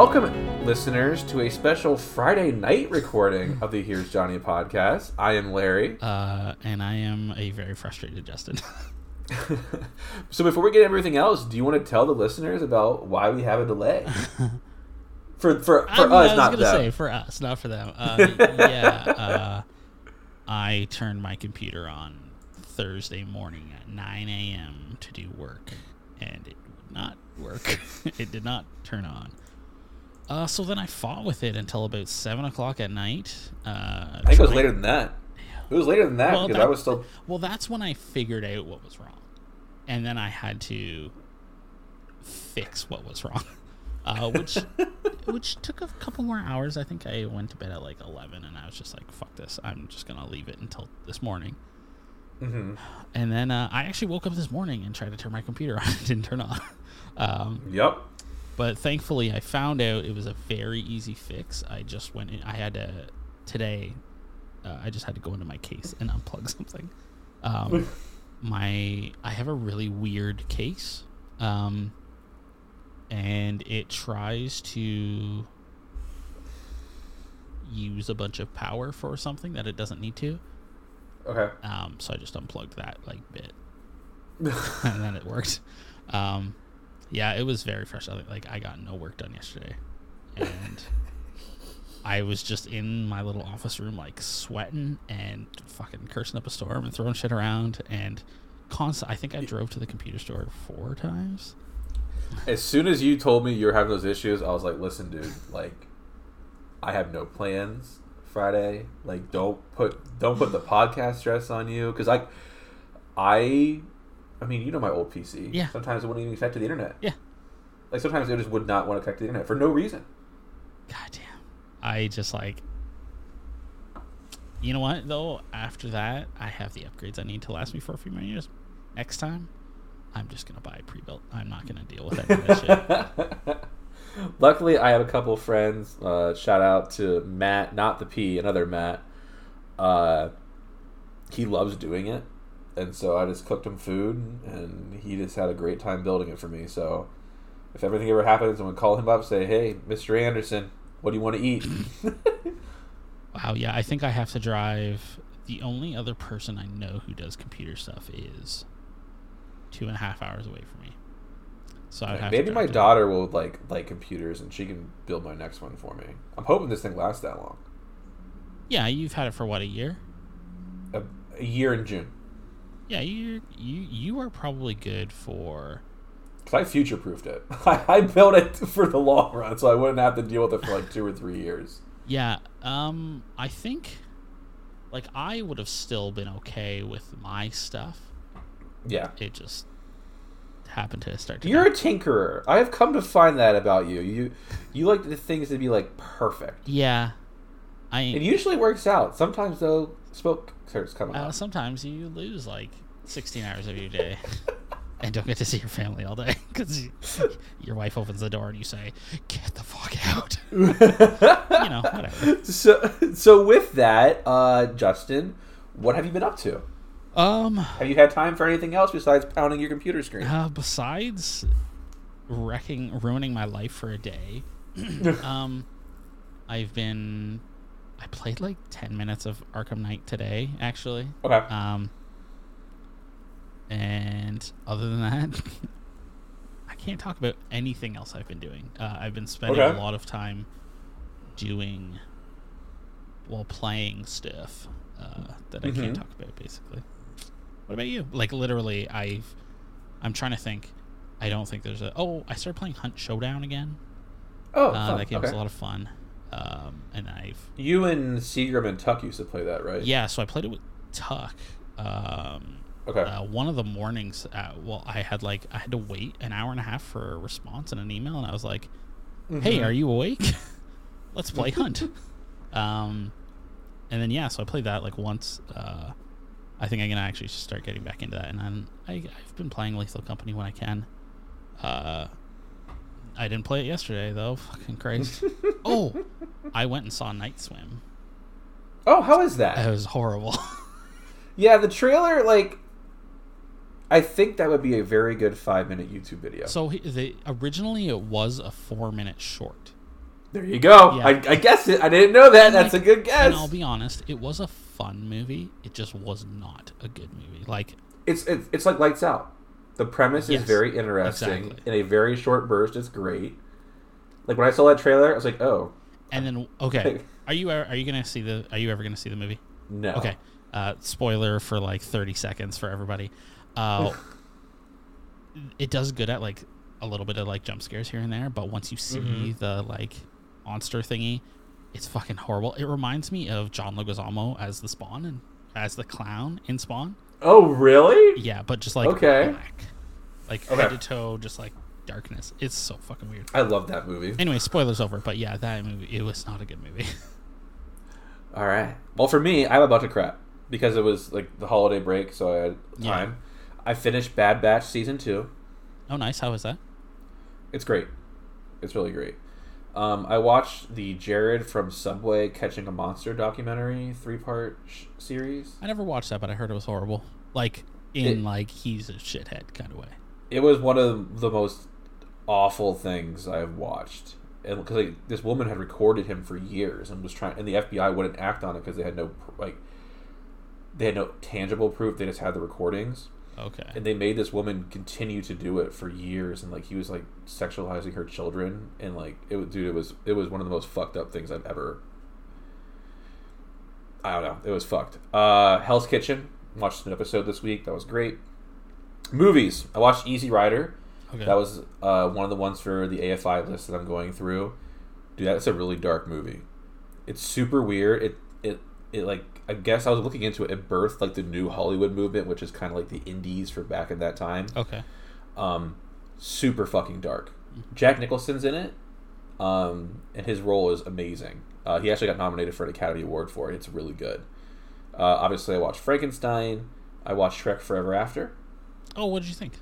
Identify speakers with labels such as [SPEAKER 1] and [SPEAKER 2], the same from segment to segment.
[SPEAKER 1] Welcome, listeners, to a special Friday night recording of the Here's Johnny podcast. I am Larry.
[SPEAKER 2] Uh, and I am a very frustrated Justin.
[SPEAKER 1] so, before we get everything else, do you want to tell the listeners about why we have a delay? For for, for
[SPEAKER 2] I, mean,
[SPEAKER 1] us,
[SPEAKER 2] I was
[SPEAKER 1] not
[SPEAKER 2] gonna
[SPEAKER 1] them.
[SPEAKER 2] say for us, not for them. Uh, yeah, uh, I turned my computer on Thursday morning at 9 a.m. to do work, and it would not work. it did not turn on. Uh, so then I fought with it until about seven o'clock at night. Uh,
[SPEAKER 1] I think it was later than that. It was later than that
[SPEAKER 2] Well,
[SPEAKER 1] because
[SPEAKER 2] that-
[SPEAKER 1] I was still.
[SPEAKER 2] Well, that's when I figured out what was wrong, and then I had to fix what was wrong, uh, which which took a couple more hours. I think I went to bed at like eleven, and I was just like, "Fuck this! I'm just gonna leave it until this morning."
[SPEAKER 1] hmm
[SPEAKER 2] And then uh, I actually woke up this morning and tried to turn my computer on. It didn't turn on. Um,
[SPEAKER 1] Yep.
[SPEAKER 2] But thankfully, I found out it was a very easy fix. I just went. In, I had to today. Uh, I just had to go into my case and unplug something. Um, my I have a really weird case, um, and it tries to use a bunch of power for something that it doesn't need to.
[SPEAKER 1] Okay.
[SPEAKER 2] Um, so I just unplugged that like bit, and then it worked. Um, yeah, it was very frustrating. Like I got no work done yesterday, and I was just in my little office room, like sweating and fucking cursing up a storm and throwing shit around and constant. I think I drove to the computer store four times.
[SPEAKER 1] As soon as you told me you were having those issues, I was like, "Listen, dude, like, I have no plans Friday. Like, don't put don't put the podcast stress on you because I, I, I mean, you know my old PC.
[SPEAKER 2] Yeah.
[SPEAKER 1] Sometimes it wouldn't even connect to the internet.
[SPEAKER 2] Yeah.
[SPEAKER 1] Like sometimes it just would not want to connect to the internet for no reason.
[SPEAKER 2] God damn. I just like. You know what though? After that, I have the upgrades I need to last me for a few more years. Next time, I'm just gonna buy a pre-built. I'm not gonna deal with any of that shit.
[SPEAKER 1] Luckily, I have a couple friends. Uh, shout out to Matt, not the P, another Matt. Uh, he loves doing it, and so I just cooked him food, and he just had a great time building it for me. So, if everything ever happens, I'm gonna call him up, say, "Hey, Mr. Anderson, what do you want to eat?"
[SPEAKER 2] Wow, yeah, I think I have to drive. The only other person I know who does computer stuff is two and a half hours away from me. So I'd have to
[SPEAKER 1] Maybe my daughter will like like computers, and she can build my next one for me. I'm hoping this thing lasts that long.
[SPEAKER 2] Yeah, you've had it for what a year.
[SPEAKER 1] A, a year in June.
[SPEAKER 2] Yeah, you you you are probably good for.
[SPEAKER 1] Because I future proofed it. I, I built it for the long run, so I wouldn't have to deal with it for like two or three years.
[SPEAKER 2] Yeah, um, I think, like, I would have still been okay with my stuff.
[SPEAKER 1] Yeah.
[SPEAKER 2] It just happened to start. To
[SPEAKER 1] You're a tinkerer. I have come to find that about you. You you like the things to be like perfect.
[SPEAKER 2] yeah, I.
[SPEAKER 1] It usually works out. Sometimes though, smoke starts coming
[SPEAKER 2] Uh,
[SPEAKER 1] out.
[SPEAKER 2] sometimes you lose like 16 hours of your day and don't get to see your family all day because your wife opens the door and you say, "Get the fuck out." you know, whatever.
[SPEAKER 1] So so with that, uh, Justin, what have you been up to?
[SPEAKER 2] Um,
[SPEAKER 1] Have you had time for anything else besides pounding your computer screen?
[SPEAKER 2] uh, besides wrecking, ruining my life for a day, um, I've been. I played like 10 minutes of Arkham Knight today, actually.
[SPEAKER 1] Okay.
[SPEAKER 2] Um, and other than that, I can't talk about anything else I've been doing. Uh, I've been spending
[SPEAKER 1] Okay.
[SPEAKER 2] a lot of time doing, well, playing stuff uh, that I can't
[SPEAKER 1] Mhm.
[SPEAKER 2] talk about. Basically, what about you? Like literally, I've. I'm trying to think. I don't think there's a. Oh, I started playing Hunt Showdown again.
[SPEAKER 1] Oh,
[SPEAKER 2] Uh, that game was a lot of fun. Um, and I've
[SPEAKER 1] You and Seagram and Tuck used to play that, right?
[SPEAKER 2] yeah, so I played it with Tuck. Um,
[SPEAKER 1] Okay.
[SPEAKER 2] uh, one of the mornings, uh, well, I had like I had to wait an hour and a half for a response in an email, and I was like, "Hey,
[SPEAKER 1] Mhm.
[SPEAKER 2] are you awake? Let's play Hunt." um, and then yeah, so I played that like once. Uh, I think I'm gonna actually start getting back into that, and then I, I've been playing Lethal Company when I can. Uh, I didn't play it yesterday though. Fucking crazy. oh, I went and saw Night Swim.
[SPEAKER 1] Oh, how is that?
[SPEAKER 2] It was horrible.
[SPEAKER 1] Yeah, the trailer, like, I think that would be a very good five minute YouTube video.
[SPEAKER 2] So he- they originally it was a four minute short,
[SPEAKER 1] There you go.
[SPEAKER 2] Yeah.
[SPEAKER 1] I, I guessed it. I didn't know that.
[SPEAKER 2] And,
[SPEAKER 1] That's
[SPEAKER 2] like-
[SPEAKER 1] a good guess.
[SPEAKER 2] And I'll be honest, it was a fun movie. It just was not a good movie. Like,
[SPEAKER 1] It's, it's it's like Lights Out. The premise
[SPEAKER 2] Yes,
[SPEAKER 1] is very interesting.
[SPEAKER 2] exactly.
[SPEAKER 1] In a very short burst, it's great. Like when I saw that trailer, I was like, "Oh,
[SPEAKER 2] and then okay, are you are you gonna see the are you ever gonna see the movie?
[SPEAKER 1] no."
[SPEAKER 2] Okay, uh, spoiler for like thirty seconds for everybody. Uh, it does good at like a little bit of like jump scares here and there, but once you see
[SPEAKER 1] Mhm.
[SPEAKER 2] the like monster thingy, it's fucking horrible. It reminds me of John Leguizamo as the Spawn and as the clown in Spawn.
[SPEAKER 1] Oh, really?
[SPEAKER 2] Yeah, but just like
[SPEAKER 1] Okay.
[SPEAKER 2] black, like
[SPEAKER 1] Okay.
[SPEAKER 2] head to toe, just like darkness. It's so fucking weird.
[SPEAKER 1] I love that movie.
[SPEAKER 2] Anyway, spoilers over, but yeah, that movie it was not a good movie.
[SPEAKER 1] All right. Well, for me, I'm about to crap because it was like the holiday break, so I had
[SPEAKER 2] Yeah.
[SPEAKER 1] time. I finished Bad Batch season two.
[SPEAKER 2] oh, nice. How was that?
[SPEAKER 1] It's great. It's really great. Um, I watched the Jared from Subway Catching a Monster documentary three part sh- series.
[SPEAKER 2] I never watched that, but I heard it was horrible. Like in
[SPEAKER 1] It-
[SPEAKER 2] like he's a shithead kind of way.
[SPEAKER 1] It was one of the most awful things I've watched, and because like, this woman had recorded him for years and was trying, and the FBI wouldn't act on it because they had no like they had no tangible proof. They just had the recordings.
[SPEAKER 2] Okay.
[SPEAKER 1] and they made this woman continue to do it for years and like he was like sexualizing her children and like it was dude it was it was one of the most fucked up things i've ever i don't know it was fucked. Uh hell's kitchen watched an episode this week that was great. Movies i watched easy rider.
[SPEAKER 2] Okay.
[SPEAKER 1] that was uh, one of the ones for the afi list that i'm going through. Dude that's a really dark movie. It's super weird. It it it like i guess i was looking into it it birthed like the new hollywood movement which is kind of like the indies for back in that time
[SPEAKER 2] okay.
[SPEAKER 1] um super fucking dark jack nicholson's in it um and his role is amazing uh, he actually got nominated for an academy award for it it's really good uh, obviously i watched frankenstein i watched shrek forever after
[SPEAKER 2] Oh, what did you think?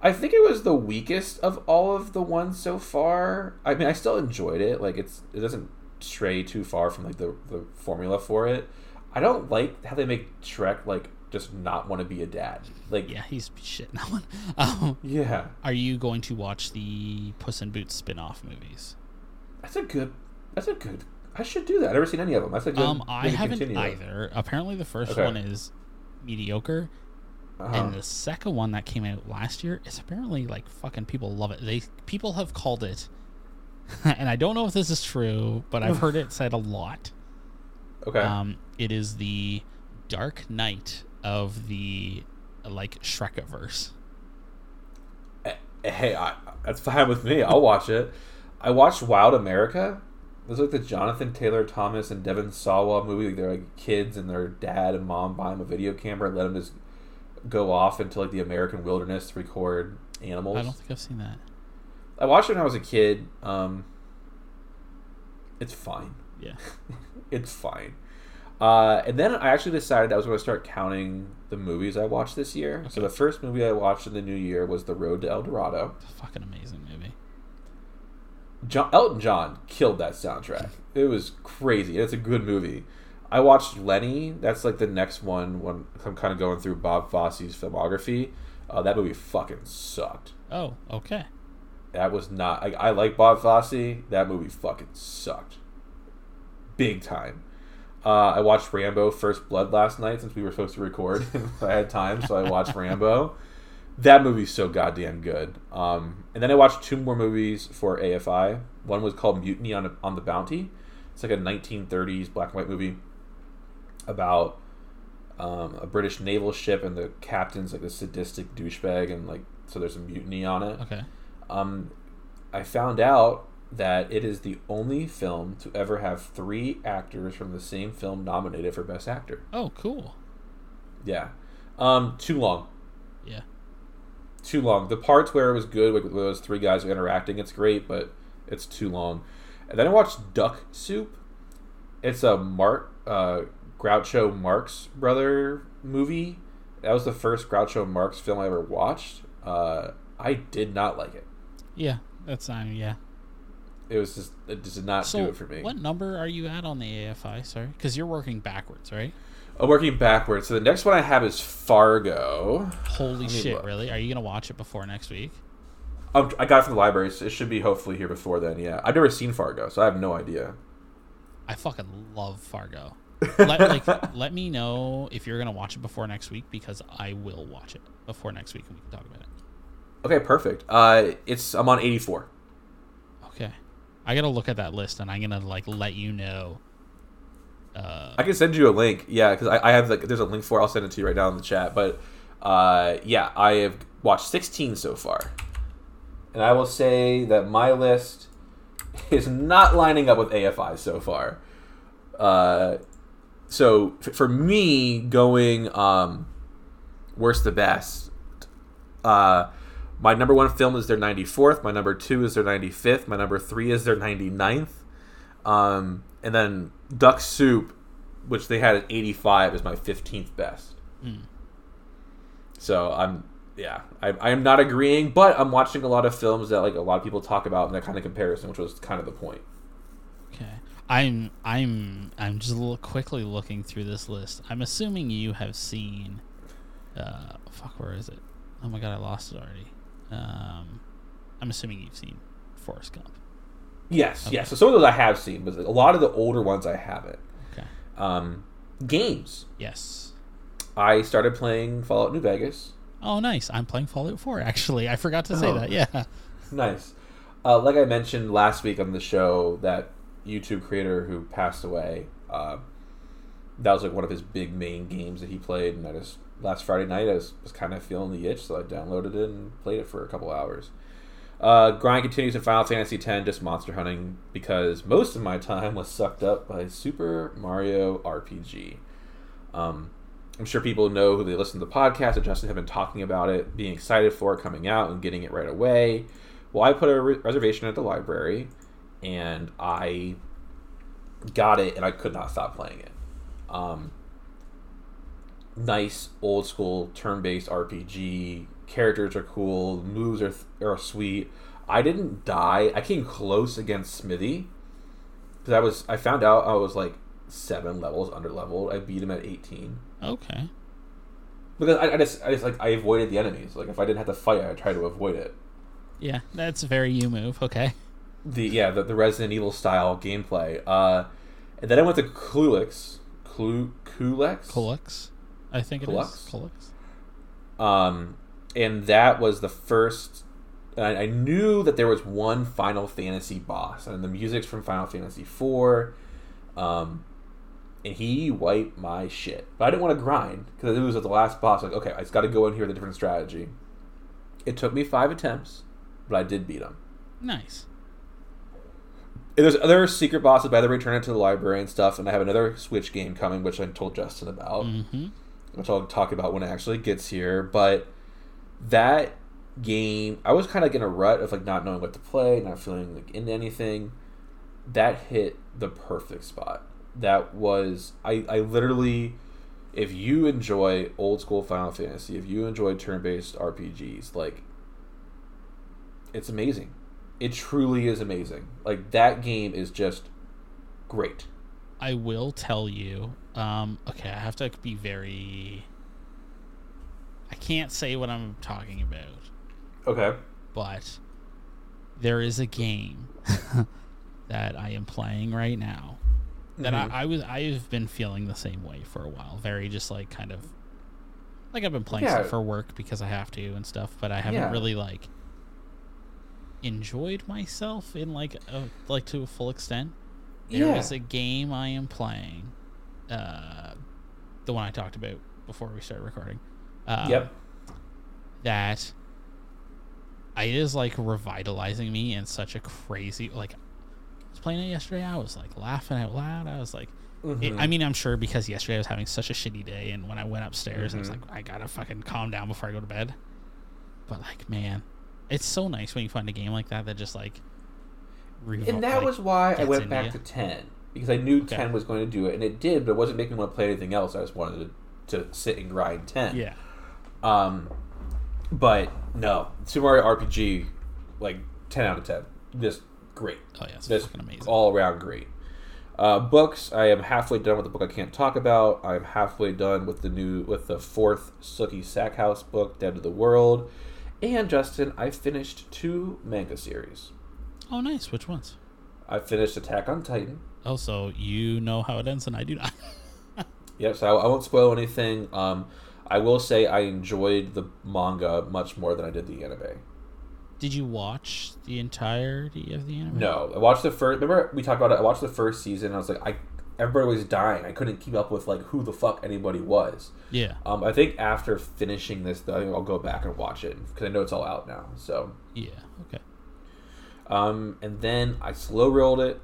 [SPEAKER 1] I think it was the weakest of all of the ones so far. I mean, I still enjoyed it. Like it's it doesn't stray too far from like the the formula for it. I don't like how they make Shrek like just not want to be a dad. Like
[SPEAKER 2] Yeah, he's shit in that one. Um,
[SPEAKER 1] yeah,
[SPEAKER 2] are you going to watch the Puss in Boots spin-off movies?
[SPEAKER 1] that's a good. That's a good. I should do that. I've never seen any of them. That's a good.
[SPEAKER 2] Um, I haven't
[SPEAKER 1] continue.
[SPEAKER 2] either. Apparently, the first
[SPEAKER 1] Okay.
[SPEAKER 2] one is mediocre,
[SPEAKER 1] Uh-huh.
[SPEAKER 2] and the second one that came out last year is apparently like fucking people love it. They people have called it, and I don't know if this is true, but I've heard it said a lot.
[SPEAKER 1] okay.
[SPEAKER 2] Um, it is the Dark Knight of the like Shrekiverse.
[SPEAKER 1] Eh, hey, I, that's fine with me. I'll watch it. I watched Wild America. It was like the Jonathan Taylor Thomas and Devon Sawa movie. Like they're like kids and their dad and mom buy them a video camera and let them just go off into like the American wilderness to record animals.
[SPEAKER 2] I don't think I've seen that.
[SPEAKER 1] I watched it when I was a kid. Um, it's fine.
[SPEAKER 2] Yeah.
[SPEAKER 1] It's fine. Uh, and then I actually decided I was going to start counting the movies I watched this year. So the first movie I watched in the new year was The Road to El Dorado.
[SPEAKER 2] It's a fucking amazing movie.
[SPEAKER 1] John, Elton John killed that soundtrack. It was crazy. It's a good movie. I watched Lenny. That's like the next one when I'm kind of going through Bob Fosse's filmography. Uh, that movie fucking sucked.
[SPEAKER 2] Oh, okay.
[SPEAKER 1] That was not. I, I like Bob Fosse. That movie fucking sucked. Big time. Uh, I watched Rambo First Blood last night since we were supposed to record. I had time, so I watched Rambo. That movie's so goddamn good. Um, and then I watched two more movies for AFI. One was called Mutiny on, on the Bounty. It's like a 1930s black and white movie about um, a British naval ship and the captain's like a sadistic douchebag and like so there's a mutiny on it.
[SPEAKER 2] Okay.
[SPEAKER 1] Um, I found out that it is the only film to ever have three actors from the same film nominated for Best Actor.
[SPEAKER 2] Oh, cool.
[SPEAKER 1] Yeah. Um, too long.
[SPEAKER 2] Yeah.
[SPEAKER 1] Too long. The parts where it was good, like those three guys interacting, it's great, but it's too long. And then I watched Duck Soup. It's a Mark uh, Groucho Marx brother movie. That was the first Groucho Marx film I ever watched. Uh, I did not like it.
[SPEAKER 2] Yeah, that's uh, yeah.
[SPEAKER 1] It was just it just did not
[SPEAKER 2] So,
[SPEAKER 1] do it for me.
[SPEAKER 2] what number are you at on the AFI? Sorry, because you're working backwards, right?
[SPEAKER 1] I'm working backwards. So the next one I have is Fargo.
[SPEAKER 2] Holy shit!
[SPEAKER 1] look.
[SPEAKER 2] Really? Are you gonna watch it before next week?
[SPEAKER 1] Um, I got it from the library. So it should be hopefully here before then. Yeah, I've never seen Fargo, so I have no idea.
[SPEAKER 2] I fucking love Fargo. let, like, let me know if you're gonna watch it before next week because I will watch it before next week and we can talk about it.
[SPEAKER 1] Okay, perfect. Uh, it's I'm on 84.
[SPEAKER 2] Okay, I gotta look at that list and I'm gonna like let you know. Uh,
[SPEAKER 1] I can send you a link. Yeah, because I, I have like there's a link for. it. I'll send it to you right now in the chat. But uh, yeah, I have watched 16 so far, and I will say that my list is not lining up with AFI so far. Uh, so f- for me, going um, worst to best, uh, my number one film is their 94th. My number two is their 95th. My number three is their 99th. Um, and then Duck Soup, which they had at 85, is my 15th best.
[SPEAKER 2] mm.
[SPEAKER 1] So I'm, yeah, I, I am not agreeing, but I'm watching a lot of films that like a lot of people talk about in that kind of comparison, which was kind of the point.
[SPEAKER 2] Okay. I'm I'm I'm just a little quickly looking through this list. I'm assuming you have seen uh fuck where is it? Oh my god, I lost it already. Um I'm assuming you've seen Forrest Gump.
[SPEAKER 1] Yes,
[SPEAKER 2] Okay.
[SPEAKER 1] yes. So some of those I have seen, but a lot of the older ones I haven't.
[SPEAKER 2] Okay.
[SPEAKER 1] Um, games.
[SPEAKER 2] Yes.
[SPEAKER 1] I started playing Fallout New Vegas.
[SPEAKER 2] Oh nice. I'm playing Fallout 4 actually. I forgot to say
[SPEAKER 1] Oh.
[SPEAKER 2] that. Yeah.
[SPEAKER 1] Nice. Uh, like I mentioned last week on the show, that YouTube creator who passed away, uh, that was like one of his big main games that he played. And I just last Friday night, I was, was kind of feeling the itch, so I downloaded it and played it for a couple hours. Uh, grind continues in Final Fantasy X, just monster hunting because most of my time was sucked up by Super Mario RPG. Um, I'm sure people know who they listen to the podcast. And Justin have been talking about it, being excited for it coming out and getting it right away. Well, I put a re- reservation at the library, and I got it, and I could not stop playing it. Um, nice old school turn-based RPG. Characters are cool. Moves are are sweet. I didn't die. I came close against Smithy because I was. I found out I was like seven levels under leveled. I beat him at eighteen
[SPEAKER 2] Okay.
[SPEAKER 1] because I, I just I just like I avoided the enemies. Like if I didn't have to fight, I would try to avoid it.
[SPEAKER 2] Yeah, that's a very you move. Okay.
[SPEAKER 1] the yeah the, the Resident Evil style gameplay. Uh, and then I went to Cluelix, Clu Culex,
[SPEAKER 2] Colux. I think it is.
[SPEAKER 1] Colux?
[SPEAKER 2] Colux.
[SPEAKER 1] um, and that was the first. I, I knew that there was one Final Fantasy boss, and the music's from Final Fantasy IV. Um, and he wiped my shit, but I didn't want to grind because it was the last boss. Like, okay, I just got to go in here with a different strategy. It took me five attempts, but I did beat him.
[SPEAKER 2] Nice.
[SPEAKER 1] And there's other secret bosses, but I had to return it to the library and stuff. And I have another Switch game coming, which I told Justin about,
[SPEAKER 2] Mm-hmm.
[SPEAKER 1] Which I'll talk about when it actually gets here. But that game, I was kind of in a rut of like not knowing what to play, not feeling like into anything. That hit the perfect spot. That was I. I literally, if you enjoy old school Final Fantasy, if you enjoy turn based RPGs, like it's amazing. It truly is amazing. Like that game is just great.
[SPEAKER 2] I will tell you. Um, okay, I have to be very. I can't say what I'm talking about,
[SPEAKER 1] Okay.
[SPEAKER 2] but there is a game that I am playing right now that
[SPEAKER 1] Mhm.
[SPEAKER 2] I, I was I've been feeling the same way for a while. Very just like kind of like I've been playing
[SPEAKER 1] Yeah.
[SPEAKER 2] stuff for work because I have to and stuff, but I haven't
[SPEAKER 1] Yeah.
[SPEAKER 2] really like enjoyed myself in like a, like to a full extent. There
[SPEAKER 1] Yeah.
[SPEAKER 2] is a game I am playing, uh, the one I talked about before we started recording. Uh,
[SPEAKER 1] Yep.
[SPEAKER 2] That it is like revitalizing me in such a crazy like. I was playing it yesterday. I was like laughing out loud. I was like, it-
[SPEAKER 1] Mhm.
[SPEAKER 2] I mean, I'm sure because yesterday I was having such a shitty day, and when I went upstairs, I was
[SPEAKER 1] Mhm.
[SPEAKER 2] like, I gotta fucking calm down before I go to bed. But like, man, it's so nice when you find a game like that that just like.
[SPEAKER 1] And that
[SPEAKER 2] like,
[SPEAKER 1] was why I went back
[SPEAKER 2] you.
[SPEAKER 1] to ten because I knew
[SPEAKER 2] Okay.
[SPEAKER 1] ten was going to do it, and it did, but it wasn't making me want to play anything else. I just wanted to, to sit and grind ten.
[SPEAKER 2] Yeah.
[SPEAKER 1] Um, but no, Super Mario RPG, like ten out of ten, just great.
[SPEAKER 2] Oh yeah, it's
[SPEAKER 1] Just
[SPEAKER 2] fucking amazing.
[SPEAKER 1] all around great. Uh, books, I am halfway done with the book I can't talk about. I'm halfway done with the new with the fourth Sookie Stackhouse book, Dead to the World, And Justin, I finished two manga series.
[SPEAKER 2] Oh, nice. Which ones?
[SPEAKER 1] I finished Attack on Titan.
[SPEAKER 2] Oh, so you know how it ends, and I do not.
[SPEAKER 1] Yes, I, I won't spoil anything. Um, I will say I enjoyed the manga much more than I did the anime.
[SPEAKER 2] Did you watch the entirety of the anime?
[SPEAKER 1] No, I watched the first. Remember we talked about it. I watched the first season. and I was like, I everybody was dying. I couldn't keep up with like who the fuck anybody was.
[SPEAKER 2] Yeah.
[SPEAKER 1] Um, I think after finishing this, though, I think I'll go back and watch it because I know it's all out now. So,
[SPEAKER 2] Yeah. Okay.
[SPEAKER 1] Um, and then I slow rolled it.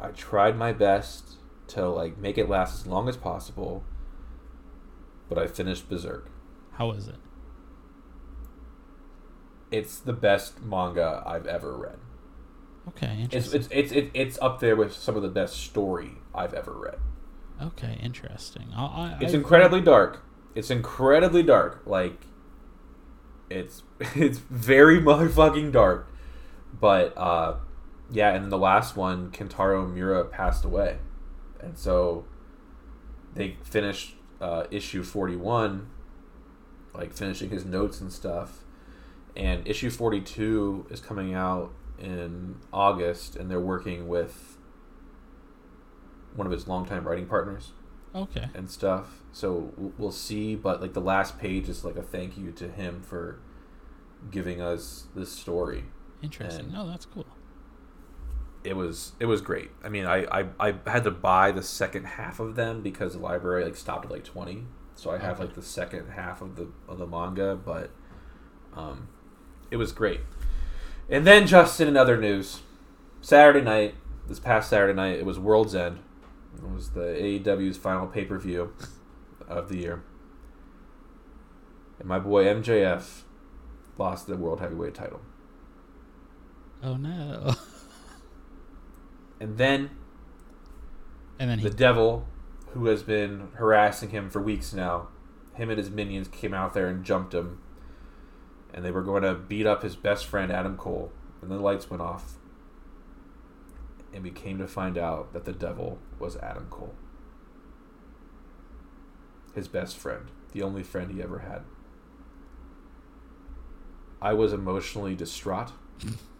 [SPEAKER 1] I tried my best to like make it last as long as possible, but I finished Berserk.
[SPEAKER 2] How is it?
[SPEAKER 1] It's the best manga I've ever read.
[SPEAKER 2] Okay.
[SPEAKER 1] It's
[SPEAKER 2] Interesting.
[SPEAKER 1] it's it's it, it's up there with some of the best story I've ever read.
[SPEAKER 2] okay. Interesting. I, I,
[SPEAKER 1] It's
[SPEAKER 2] I-
[SPEAKER 1] incredibly dark. It's incredibly dark. Like it's it's very motherfucking dark. But uh yeah, and the last one, Kentaro Miura passed away. And so they finished uh issue 41 like finishing his notes and stuff. And issue 42 is coming out in August and they're working with one of his longtime writing partners
[SPEAKER 2] Okay.
[SPEAKER 1] and stuff. So we'll see. But like the last page is like a thank you to him for giving us this story.
[SPEAKER 2] Interesting.
[SPEAKER 1] and-
[SPEAKER 2] No, that's cool.
[SPEAKER 1] It was it was great. I mean, I, I I had to buy the second half of them because the library like stopped at like twenty. So I have
[SPEAKER 2] Okay.
[SPEAKER 1] like the second half of the of the manga, but um, it was great. And then Justin, in other news, Saturday night, this past Saturday night, it was World's End. It was the AEW's final pay per view of the year, and my boy MJF lost the world heavyweight title.
[SPEAKER 2] Oh no.
[SPEAKER 1] And then
[SPEAKER 2] And then he.
[SPEAKER 1] the devil, who has been harassing him for weeks now, him and his minions came out there and jumped him, and they were going to beat up his best friend Adam Cole. And the lights went off, and we came to find out that the devil was Adam Cole, his best friend, the only friend he ever had. I was emotionally distraught.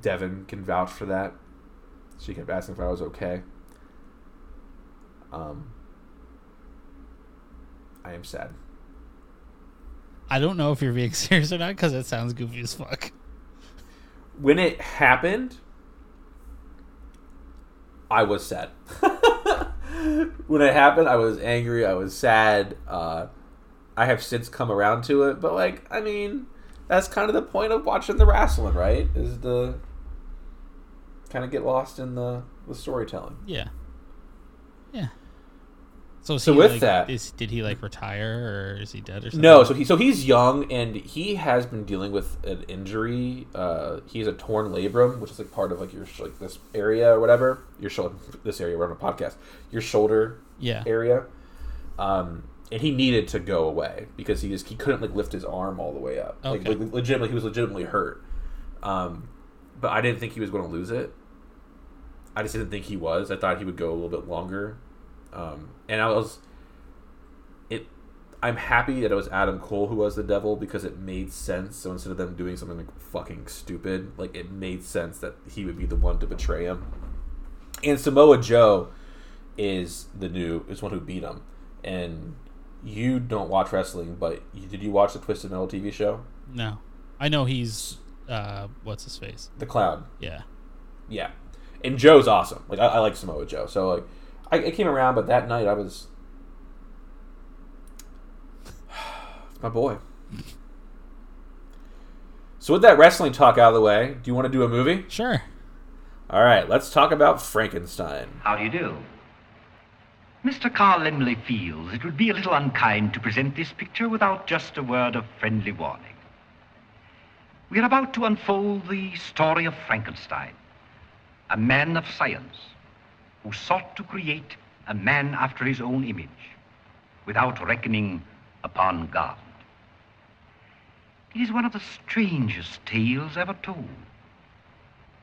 [SPEAKER 1] Devin can vouch for that. She kept asking if I was okay. Um, I am sad.
[SPEAKER 2] I don't know if you're being serious or not because it sounds goofy as fuck.
[SPEAKER 1] When it happened, I was sad. when it happened, I was angry. I was sad. Uh, I have since come around to it, but like, I mean, that's kind of the point of watching the wrestling, right? Is to kind of get lost in the the storytelling.
[SPEAKER 2] Yeah. Yeah. So,
[SPEAKER 1] So with
[SPEAKER 2] like,
[SPEAKER 1] that-
[SPEAKER 2] is did he like retire or is he dead or something?
[SPEAKER 1] No, so he so he's young and he has been dealing with an injury. Uh, he's a torn labrum, which is like part of like your sh- like this area or whatever. Your shoulder, this area. We're on a podcast. Your shoulder
[SPEAKER 2] Yeah.
[SPEAKER 1] area. Um, and he needed to go away because he just he couldn't like lift his arm all the way up. Like,
[SPEAKER 2] Okay.
[SPEAKER 1] like legitimately, he was legitimately hurt. Um, but I didn't think he was going to lose it. I just didn't think he was. I thought he would go a little bit longer. Um, and I was it. I'm happy that it was Adam Cole who was the devil because it made sense. So instead of them doing something like fucking stupid, like it made sense that he would be the one to betray him. And Samoa Joe is the new is one who beat him. And you don't watch wrestling, but you, did you watch the Twisted Metal TV show?
[SPEAKER 2] No. I know he's uh what's his face?
[SPEAKER 1] The Clown.
[SPEAKER 2] Yeah.
[SPEAKER 1] Yeah, and Joe's awesome. Like I, I like Samoa Joe, so like I, I came around, but that night I was my boy. So with that wrestling talk out of the way, do you want to do a movie?
[SPEAKER 2] Sure.
[SPEAKER 1] All right, let's talk about Frankenstein.
[SPEAKER 3] How do you do? Mr. Carl Laemmle feels it would be a little unkind to present this picture without just a word of friendly warning. We are about to unfold the story of Frankenstein, a man of science who sought to create a man after his own image without reckoning upon God. It is one of the strangest tales ever told.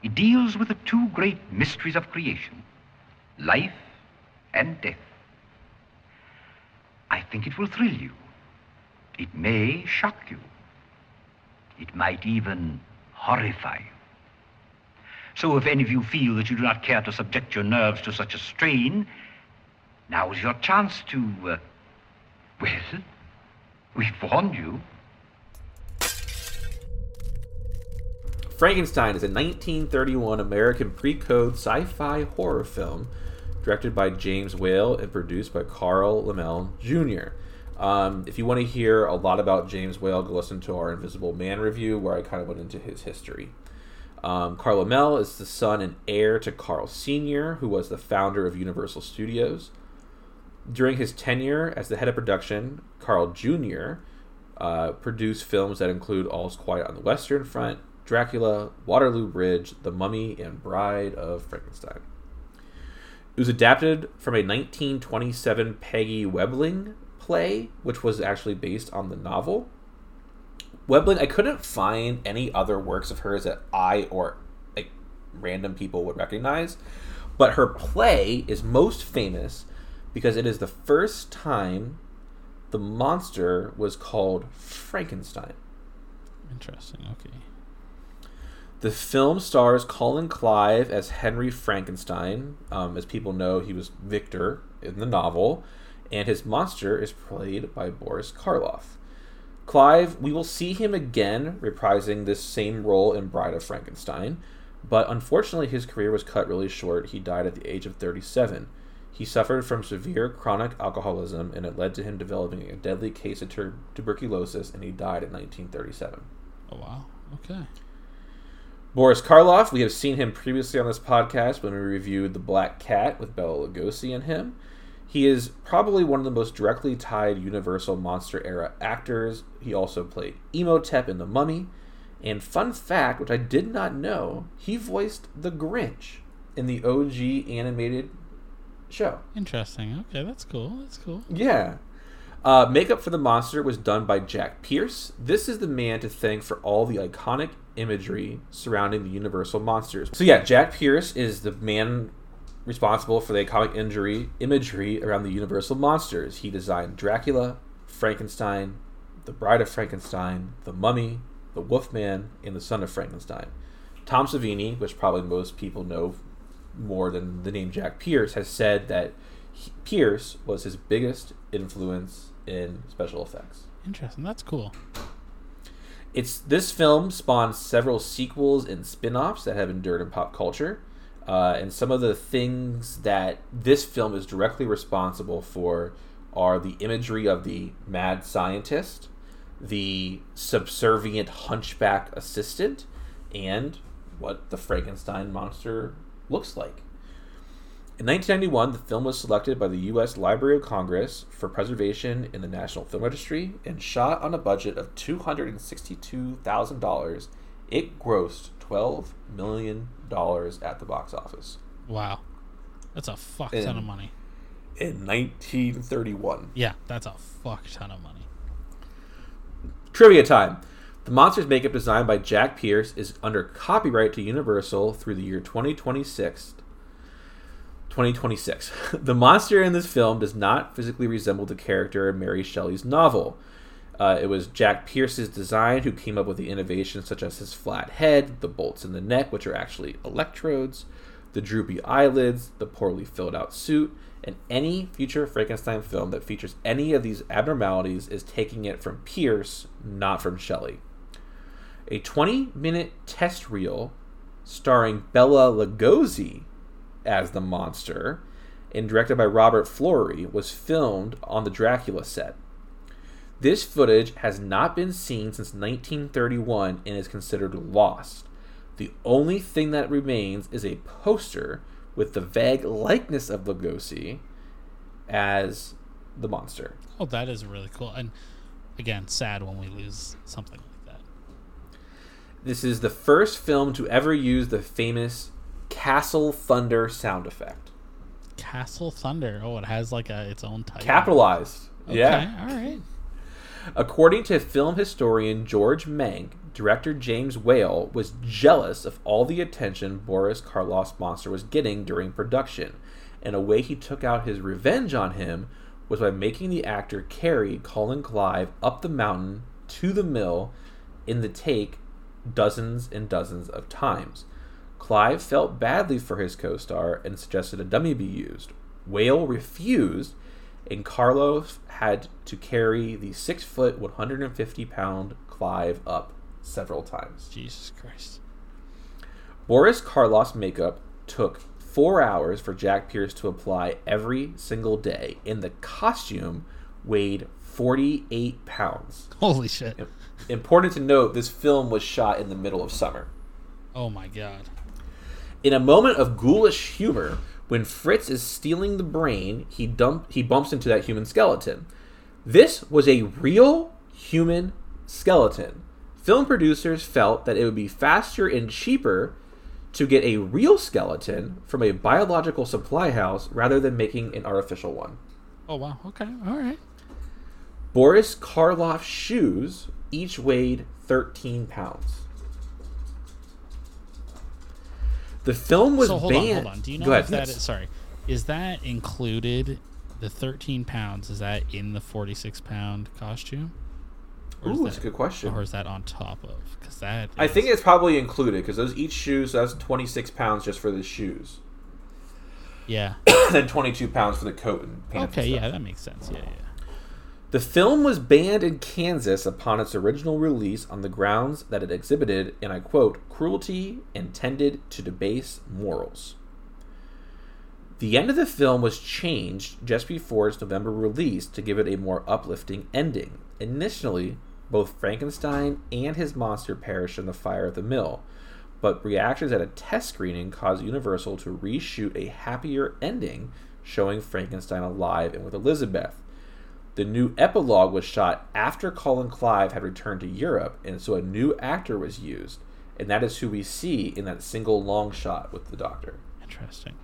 [SPEAKER 3] It deals with the two great mysteries of creation life and death. I think it will thrill you. It may shock you. It might even horrify you. So if any of you feel that you do not care to subject your nerves to such a strain, now is your chance to, uh, well, we've warned you.
[SPEAKER 1] Frankenstein is a 1931 American pre-code sci-fi horror film directed by James Whale and produced by Carl Laemmle Jr. Um, if you want to hear a lot about James Whale, go listen to our Invisible Man review where I kind of went into his history. Um, Carl Laemmle is the son and heir to Carl Sr., who was the founder of Universal Studios. During his tenure as the head of production, Carl Jr. Uh, produced films that include All's Quiet on the Western Front, Dracula, Waterloo Bridge, The Mummy, and Bride of Frankenstein. It was adapted from a 1927 Peggy Webling play, which was actually based on the novel. Webling, I couldn't find any other works of hers that I or like random people would recognize, but her play is most famous because it is the first time the monster was called Frankenstein.
[SPEAKER 2] Interesting. Okay.
[SPEAKER 1] The film stars Colin Clive as Henry Frankenstein. Um, as people know, he was Victor in the novel, and his monster is played by Boris Karloff. Clive, we will see him again reprising this same role in Bride of Frankenstein, but unfortunately his career was cut really short. He died at the age of 37. He suffered from severe chronic alcoholism, and it led to him developing a deadly case of tuberculosis, and he died in 1937.
[SPEAKER 2] Oh wow. Okay.
[SPEAKER 1] Boris Karloff, we have seen him previously on this podcast when we reviewed The Black Cat with Bela Lugosi and him. He is probably one of the most directly tied Universal Monster era actors. He also played Imhotep in The Mummy. And fun fact, which I did not know, he voiced the Grinch in the OG animated show.
[SPEAKER 2] Interesting. Okay, that's cool. That's cool.
[SPEAKER 1] Yeah. Uh, makeup for the monster was done by Jack Pierce. This is the man to thank for all the iconic imagery surrounding the Universal monsters. So yeah, Jack Pierce is the man responsible for the iconic injury imagery around the Universal monsters. He designed Dracula, Frankenstein, The Bride of Frankenstein, The Mummy, The Wolfman, and The Son of Frankenstein. Tom Savini, which probably most people know more than the name Jack Pierce, has said that he, Pierce was his biggest influence in special effects.
[SPEAKER 2] Interesting. That's cool.
[SPEAKER 1] It's this film spawned several sequels and spin-offs that have endured in pop culture. Uh, and some of the things that this film is directly responsible for are the imagery of the mad scientist, the subservient hunchback assistant, and what the Frankenstein monster looks like. In 1991, the film was selected by the U.S. Library of Congress for preservation in the National Film Registry and shot on a budget of $262,000. It grossed $12 million at the box office
[SPEAKER 2] Wow. That's a fuck
[SPEAKER 1] In-
[SPEAKER 2] ton of money.
[SPEAKER 1] in 1931.
[SPEAKER 2] Yeah, that's a fuck ton of money.
[SPEAKER 1] Trivia time. The monster's makeup designed by Jack Pierce is under copyright to Universal through the year 2026. 2026. the monster in this film does not physically resemble the character in Mary Shelley's novel. Uh, it was Jack Pierce's design who came up with the innovations such as his flat head, the bolts in the neck, which are actually electrodes, the droopy eyelids, the poorly filled out suit, and any future Frankenstein film that features any of these abnormalities is taking it from Pierce, not from Shelley. A 20 minute test reel starring Bela Lugosi as the monster and directed by Robert Florey was filmed on the Dracula set. This footage has not been seen since 1931 and is considered lost. The only thing that remains is a poster with the vague likeness of Lugosi as the monster.
[SPEAKER 2] Oh, that is really cool. And again, sad when we lose something like that.
[SPEAKER 1] This is the first film to ever use the famous Castle Thunder sound effect.
[SPEAKER 2] Castle Thunder. Oh, it has like a its own title.
[SPEAKER 1] Capitalized.
[SPEAKER 2] Okay,
[SPEAKER 1] Yeah.
[SPEAKER 2] All right.
[SPEAKER 1] According to film historian George Mank, director James Whale was jealous of all the attention Boris Karloff's monster was getting during production, and a way he took out his revenge on him was by making the actor carry Colin Clive up the mountain to the mill in the take dozens and dozens of times. Clive felt badly for his co star and suggested a dummy be used. Whale refused, and Carlos had to carry the 6 foot, 150 pound Clive up several times.
[SPEAKER 2] Jesus Christ.
[SPEAKER 1] Boris Karloff's makeup took four hours for Jack Pierce to apply every single day, and the costume weighed 48 pounds.
[SPEAKER 2] Holy shit.
[SPEAKER 1] Important to note, this film was shot in the middle of summer.
[SPEAKER 2] Oh my god.
[SPEAKER 1] In a moment of ghoulish humor, when Fritz is stealing the brain, he dump he bumps into that human skeleton. This was a real human skeleton. Film producers felt that it would be faster and cheaper to get a real skeleton from a biological supply house rather than making an artificial one.
[SPEAKER 2] Oh wow. Okay. All right.
[SPEAKER 1] Boris Karloff's shoes each weighed 13 pounds. The film was
[SPEAKER 2] so hold
[SPEAKER 1] banned.
[SPEAKER 2] on, hold on. Do you know if that is sorry? Is that included? The 13 pounds is that in the 46 pound costume? Or
[SPEAKER 1] Ooh, that's a good question.
[SPEAKER 2] Or is that on top of? Because that
[SPEAKER 1] I
[SPEAKER 2] is-
[SPEAKER 1] think it's probably included because those each shoes So that's 26 pounds just for the shoes,
[SPEAKER 2] yeah.
[SPEAKER 1] then 22 pounds for the coat and pants.
[SPEAKER 2] Okay,
[SPEAKER 1] and
[SPEAKER 2] yeah, that makes sense. Yeah, yeah.
[SPEAKER 1] The film was banned in Kansas upon its original release on the grounds that it exhibited, and I quote, cruelty intended to debase morals. The end of the film was changed just before its November release to give it a more uplifting ending. Initially, both Frankenstein and his monster perished in the fire at the mill, but reactions at a test screening caused Universal to reshoot a happier ending showing Frankenstein alive and with Elizabeth. The new epilogue was shot after Colin Clive had returned to Europe, and so a new actor was used, and that is who we see in that single long shot with the doctor.
[SPEAKER 2] Interesting.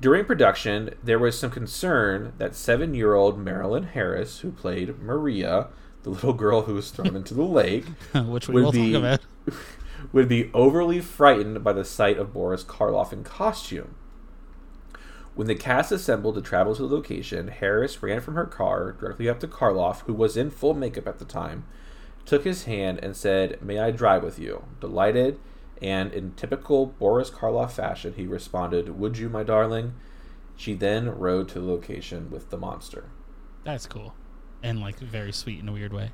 [SPEAKER 1] During production, there was some concern that seven year old Marilyn Harris, who played Maria, the little girl who was thrown into the lake,
[SPEAKER 2] Which we will
[SPEAKER 1] be,
[SPEAKER 2] talk about.
[SPEAKER 1] would be overly frightened by the sight of Boris Karloff in costume. When the cast assembled to travel to the location, Harris ran from her car directly up to Karloff, who was in full makeup at the time, took his hand and said, May I drive with you? Delighted, and in typical Boris Karloff fashion, he responded, Would you, my darling? She then rode to the location with the monster.
[SPEAKER 2] That's cool. And like very sweet in a weird way.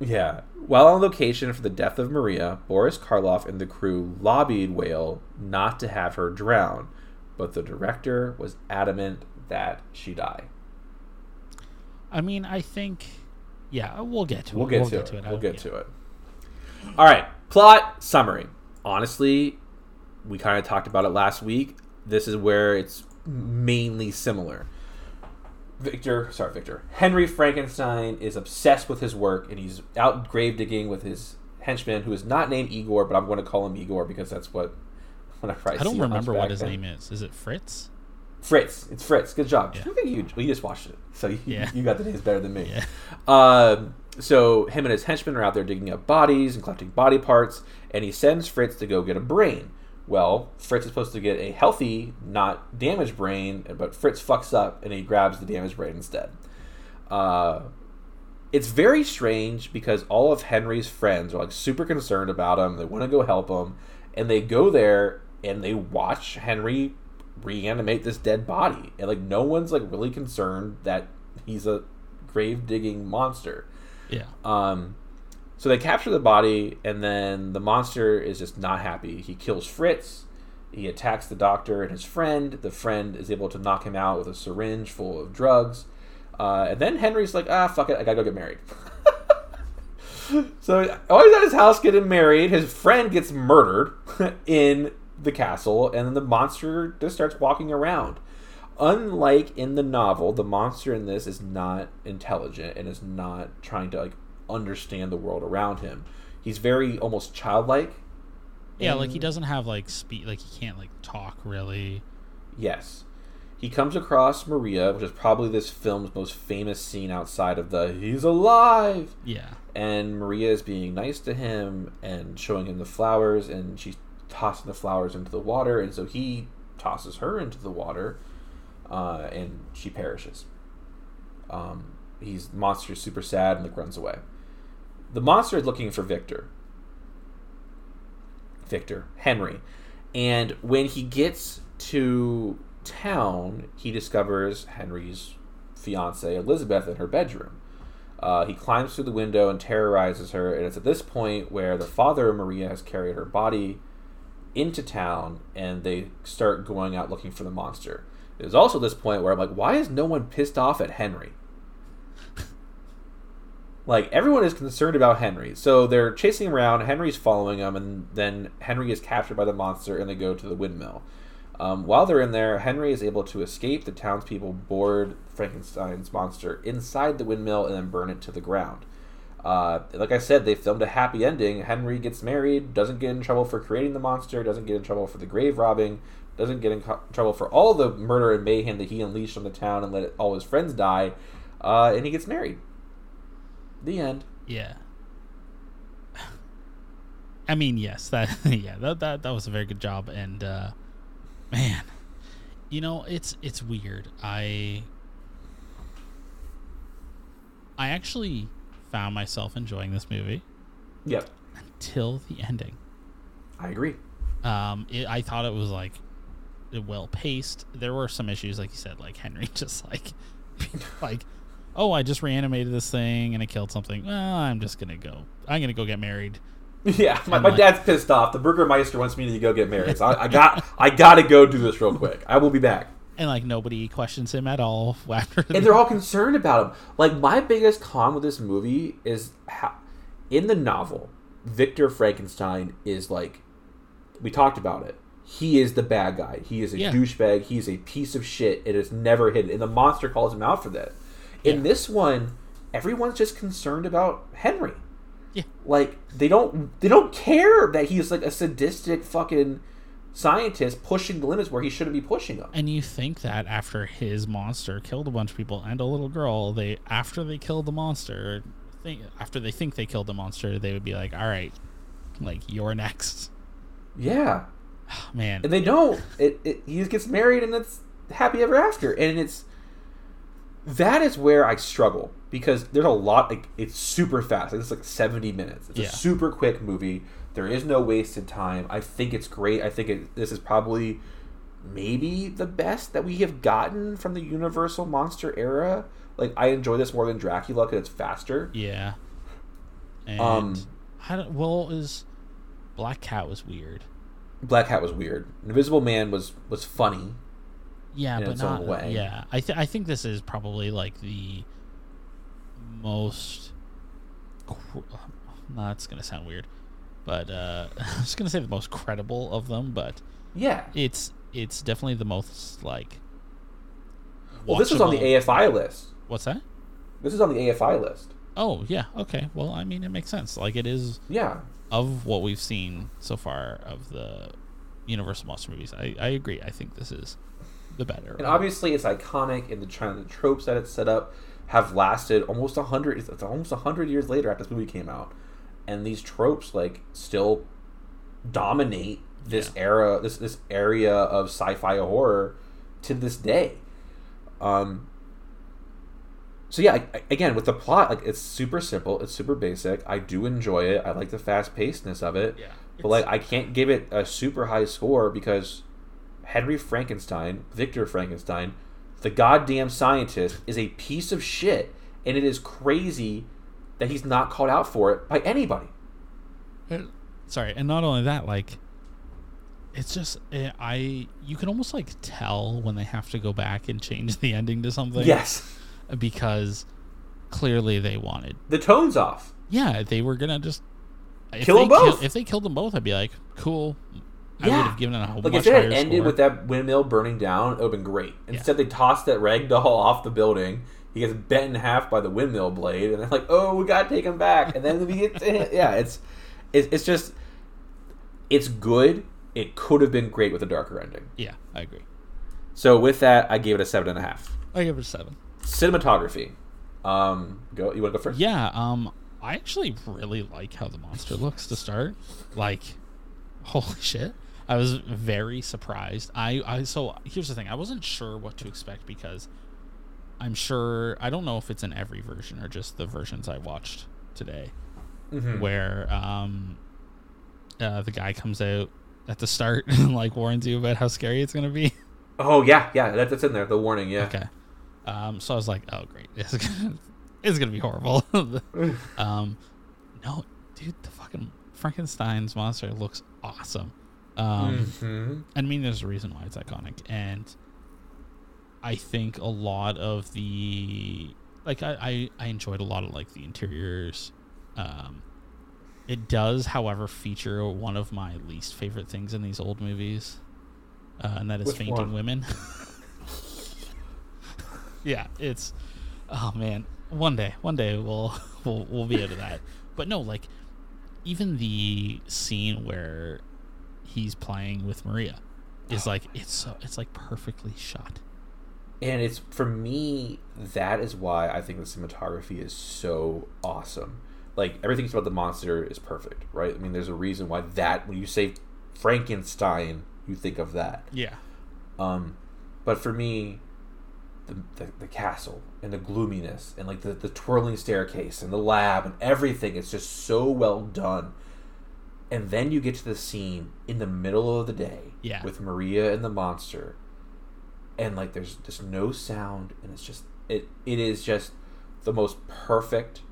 [SPEAKER 1] Yeah. While on location for the death of Maria, Boris Karloff and the crew lobbied Whale not to have her drown, but the director was adamant that she die.
[SPEAKER 2] I mean, I think yeah, we'll get to
[SPEAKER 1] We'll
[SPEAKER 2] it.
[SPEAKER 1] get
[SPEAKER 2] we'll
[SPEAKER 1] to
[SPEAKER 2] get
[SPEAKER 1] it.
[SPEAKER 2] to it.
[SPEAKER 1] We'll get
[SPEAKER 2] yeah.
[SPEAKER 1] to it. All right. Plot summary. Honestly, we kind of talked about it last week. This is where it's mainly similar. Victor, sorry, Victor. Henry Frankenstein is obsessed with his work, and he's out grave digging with his henchman, who is not named Igor, but I'm going to call him Igor because that's what. Whenever I,
[SPEAKER 2] I don't remember what his name is. Is it Fritz?
[SPEAKER 1] Fritz. It's Fritz. Good job.
[SPEAKER 2] Yeah.
[SPEAKER 1] I think you, well, you just watched it, so you,
[SPEAKER 2] Yeah.
[SPEAKER 1] you got the names better than me.
[SPEAKER 2] Yeah.
[SPEAKER 1] Um, so him and his henchmen are out there digging up bodies and collecting body parts, and he sends Fritz to go get a brain. Well, Fritz is supposed to get a healthy, not damaged brain, but Fritz fucks up and he grabs the damaged brain instead. Uh, it's very strange because all of Henry's friends are like super concerned about him. They want to go help him, and they go there and they watch Henry reanimate this dead body, and like no one's like really concerned that he's a grave digging monster.
[SPEAKER 2] Yeah.
[SPEAKER 1] Um, so they capture the body, and then the monster is just not happy. He kills Fritz. He attacks the doctor and his friend. The friend is able to knock him out with a syringe full of drugs. Uh, and then Henry's like, ah, fuck it, I gotta go get married. so while he's at his house getting married, his friend gets murdered in the castle, and then the monster just starts walking around. Unlike in the novel, the monster in this is not intelligent and is not trying to like understand the world around him. He's very almost childlike.
[SPEAKER 2] Yeah, like he doesn't have like speak like he can't like talk really.
[SPEAKER 1] Yes. He comes across Maria, which is probably this film's most famous scene outside of the he's alive.
[SPEAKER 2] Yeah.
[SPEAKER 1] And Maria is being nice to him and showing him the flowers, and she's tossing the flowers into the water, and so he tosses her into the water, uh, and she perishes. Um, he's monster, super sad, and like runs away. the monster is looking for Victor. Victor Henry, and when he gets to town, he discovers Henry's fiancee Elizabeth in her bedroom. Uh, he climbs through the window and terrorizes her, and it's at this point where the father of Maria has carried her body into town, and they start going out looking for the monster. It's also this point where I'm like, why is no one pissed off at Henry? like everyone is concerned about Henry, so they're chasing around. Henry's following them, and then Henry is captured by the monster, and they go to the windmill. Um, while they're in there, Henry is able to escape. The townspeople board Frankenstein's monster inside the windmill and then burn it to the ground. Uh, like I said, they filmed a happy ending. Henry gets married, doesn't get in trouble for creating the monster, doesn't get in trouble for the grave robbing, doesn't get in co- trouble for all the murder and mayhem that he unleashed on the town and let all his friends die, uh, and he gets married. The end.
[SPEAKER 2] Yeah. I mean, yes, that yeah, that that, that was a very good job and uh man, you know, it's it's weird. I I actually found myself enjoying this movie
[SPEAKER 1] Yep,
[SPEAKER 2] until the ending.
[SPEAKER 1] I agree.
[SPEAKER 2] Um, it, I thought it was like well paced. There were some issues, like you said, like Henry just like like, oh, I just reanimated this thing and it killed something. Well, I'm just gonna go. I'm gonna go get married.
[SPEAKER 1] Yeah, my, my
[SPEAKER 2] like-
[SPEAKER 1] dad's pissed off. The Burgermeister wants me to go get married. So I, I got I got to go do this real quick. I will be back.
[SPEAKER 2] And like nobody questions him at all after.
[SPEAKER 1] and they're all concerned about him. Like my biggest con with this movie is how, in the novel, Victor Frankenstein is like, we talked about it. He is the bad guy. He is a
[SPEAKER 2] Yeah.
[SPEAKER 1] douchebag. He is a piece of shit. It is never hidden, and the monster calls him out for that. In
[SPEAKER 2] Yeah.
[SPEAKER 1] this one, everyone's just concerned about Henry.
[SPEAKER 2] Yeah.
[SPEAKER 1] Like they don't they don't care that he's like a sadistic fucking scientist pushing the limits where he shouldn't be pushing them.
[SPEAKER 2] And you think that after his monster killed a bunch of people and a little girl, they after they killed the monster, think after they think they killed the monster, they would be like, "All right, like you're next."
[SPEAKER 1] Yeah.
[SPEAKER 2] Man,
[SPEAKER 1] and they don't. It, it he just gets married and it's happy ever after, and it's that is where I struggle because there's a lot. Like it's super fast. Like, it's like seventy minutes. It's
[SPEAKER 2] Yeah.
[SPEAKER 1] a super quick movie. There is no wasted time. I think it's great. I think it, this is probably maybe the best that we have gotten from the Universal monster era. Like I enjoy this more than Dracula because it's faster.
[SPEAKER 2] yeah. And
[SPEAKER 1] Um,
[SPEAKER 2] I don't, well, is Black Cat was weird.
[SPEAKER 1] Black Cat was weird. Invisible Man was was funny.
[SPEAKER 2] Yeah,
[SPEAKER 1] in
[SPEAKER 2] but
[SPEAKER 1] its own
[SPEAKER 2] not.
[SPEAKER 1] way.
[SPEAKER 2] Yeah, I th- I think this is probably like the most. That's gonna sound weird, but uh, I was gonna say the most credible of them, but
[SPEAKER 1] Yeah.
[SPEAKER 2] it's it's definitely the most like.
[SPEAKER 1] Well, this was on the AFI list.
[SPEAKER 2] What's that?
[SPEAKER 1] This is on the AFI list.
[SPEAKER 2] Oh yeah, okay. Well, I mean, it makes sense. Like it is
[SPEAKER 1] Yeah.
[SPEAKER 2] of what we've seen so far of the Universal monster movies. I, I agree. I think this is the better.
[SPEAKER 1] And obviously, it's iconic, and the trying the tropes that it's set up have lasted almost a hundred. It's almost a hundred years later after this movie came out, and these tropes like still dominate this
[SPEAKER 2] Yeah.
[SPEAKER 1] era, this this area of sci-fi horror to this day. Um. So yeah, I- I- again with the plot, like it's super simple, it's super basic. I do enjoy it. I like the fast pacedness of it.
[SPEAKER 2] Yeah,
[SPEAKER 1] But like, I can't give it a super high score because Henry Frankenstein, Victor Frankenstein, the goddamn scientist, is a piece of shit, and it is crazy that he's not called out for it by anybody.
[SPEAKER 2] And- sorry and not only that like it's just eh, i you can almost like tell when they have to go back and change the ending to something
[SPEAKER 1] Yes,
[SPEAKER 2] because clearly they wanted
[SPEAKER 1] the tone's off.
[SPEAKER 2] yeah they were gonna just if
[SPEAKER 1] Kill
[SPEAKER 2] they
[SPEAKER 1] them both.
[SPEAKER 2] if they killed them both i'd be like cool i
[SPEAKER 1] Yeah.
[SPEAKER 2] would have given it a whole
[SPEAKER 1] Like if it had ended
[SPEAKER 2] score.
[SPEAKER 1] with that windmill burning down, it would have been great. Instead, they tossed that rag doll off the building. He gets bent in half by the windmill blade, and they're like, "Oh, we gotta take him back." And then we get, to, yeah, it's, it's, it's just, it's good. It could have been great with a darker ending.
[SPEAKER 2] yeah i agree
[SPEAKER 1] So with that, I gave it a seven and a half.
[SPEAKER 2] i give it a seven
[SPEAKER 1] Cinematography. Um, go. You want to go first?
[SPEAKER 2] yeah um i actually really like how the monster looks to start like holy shit i was very surprised i i so here's the thing i wasn't sure what to expect because i'm sure i don't know if it's in every version or just the versions i watched today
[SPEAKER 1] Mhm.
[SPEAKER 2] where um, uh, the guy comes out at the start and like warns you about how scary it's gonna be.
[SPEAKER 1] Oh yeah, yeah, that, that's in there. The warning, yeah.
[SPEAKER 2] Okay. Um, so I was like, oh great, it's gonna, it's gonna be horrible. um, no, dude, the fucking Frankenstein's monster looks awesome. Um,
[SPEAKER 1] Mhm.
[SPEAKER 2] I mean, there's a reason why it's iconic, and I think a lot of the like I I, I enjoyed a lot of like the interiors. Um, it does, however, feature one of my least favorite things in these old movies, uh, and that is
[SPEAKER 1] Which
[SPEAKER 2] fainting
[SPEAKER 1] one?
[SPEAKER 2] women. yeah, it's oh man, one day, one day we'll we'll we'll be into that. But no, like even the scene where he's playing with Maria is like it's so it's like perfectly shot.
[SPEAKER 1] And it's for me that is why I think the cinematography is so awesome. Like everything about the monster is perfect, right? I mean, there's a reason why that when you say Frankenstein, you think of that.
[SPEAKER 2] Yeah.
[SPEAKER 1] Um, but for me, the, the, the castle and the gloominess and like the, the twirling staircase and the lab and everything is just so well done. And then you get to the scene in the middle of the day
[SPEAKER 2] Yeah.
[SPEAKER 1] with Maria and the monster, and like there's just no sound, and it's just it it is just the most perfect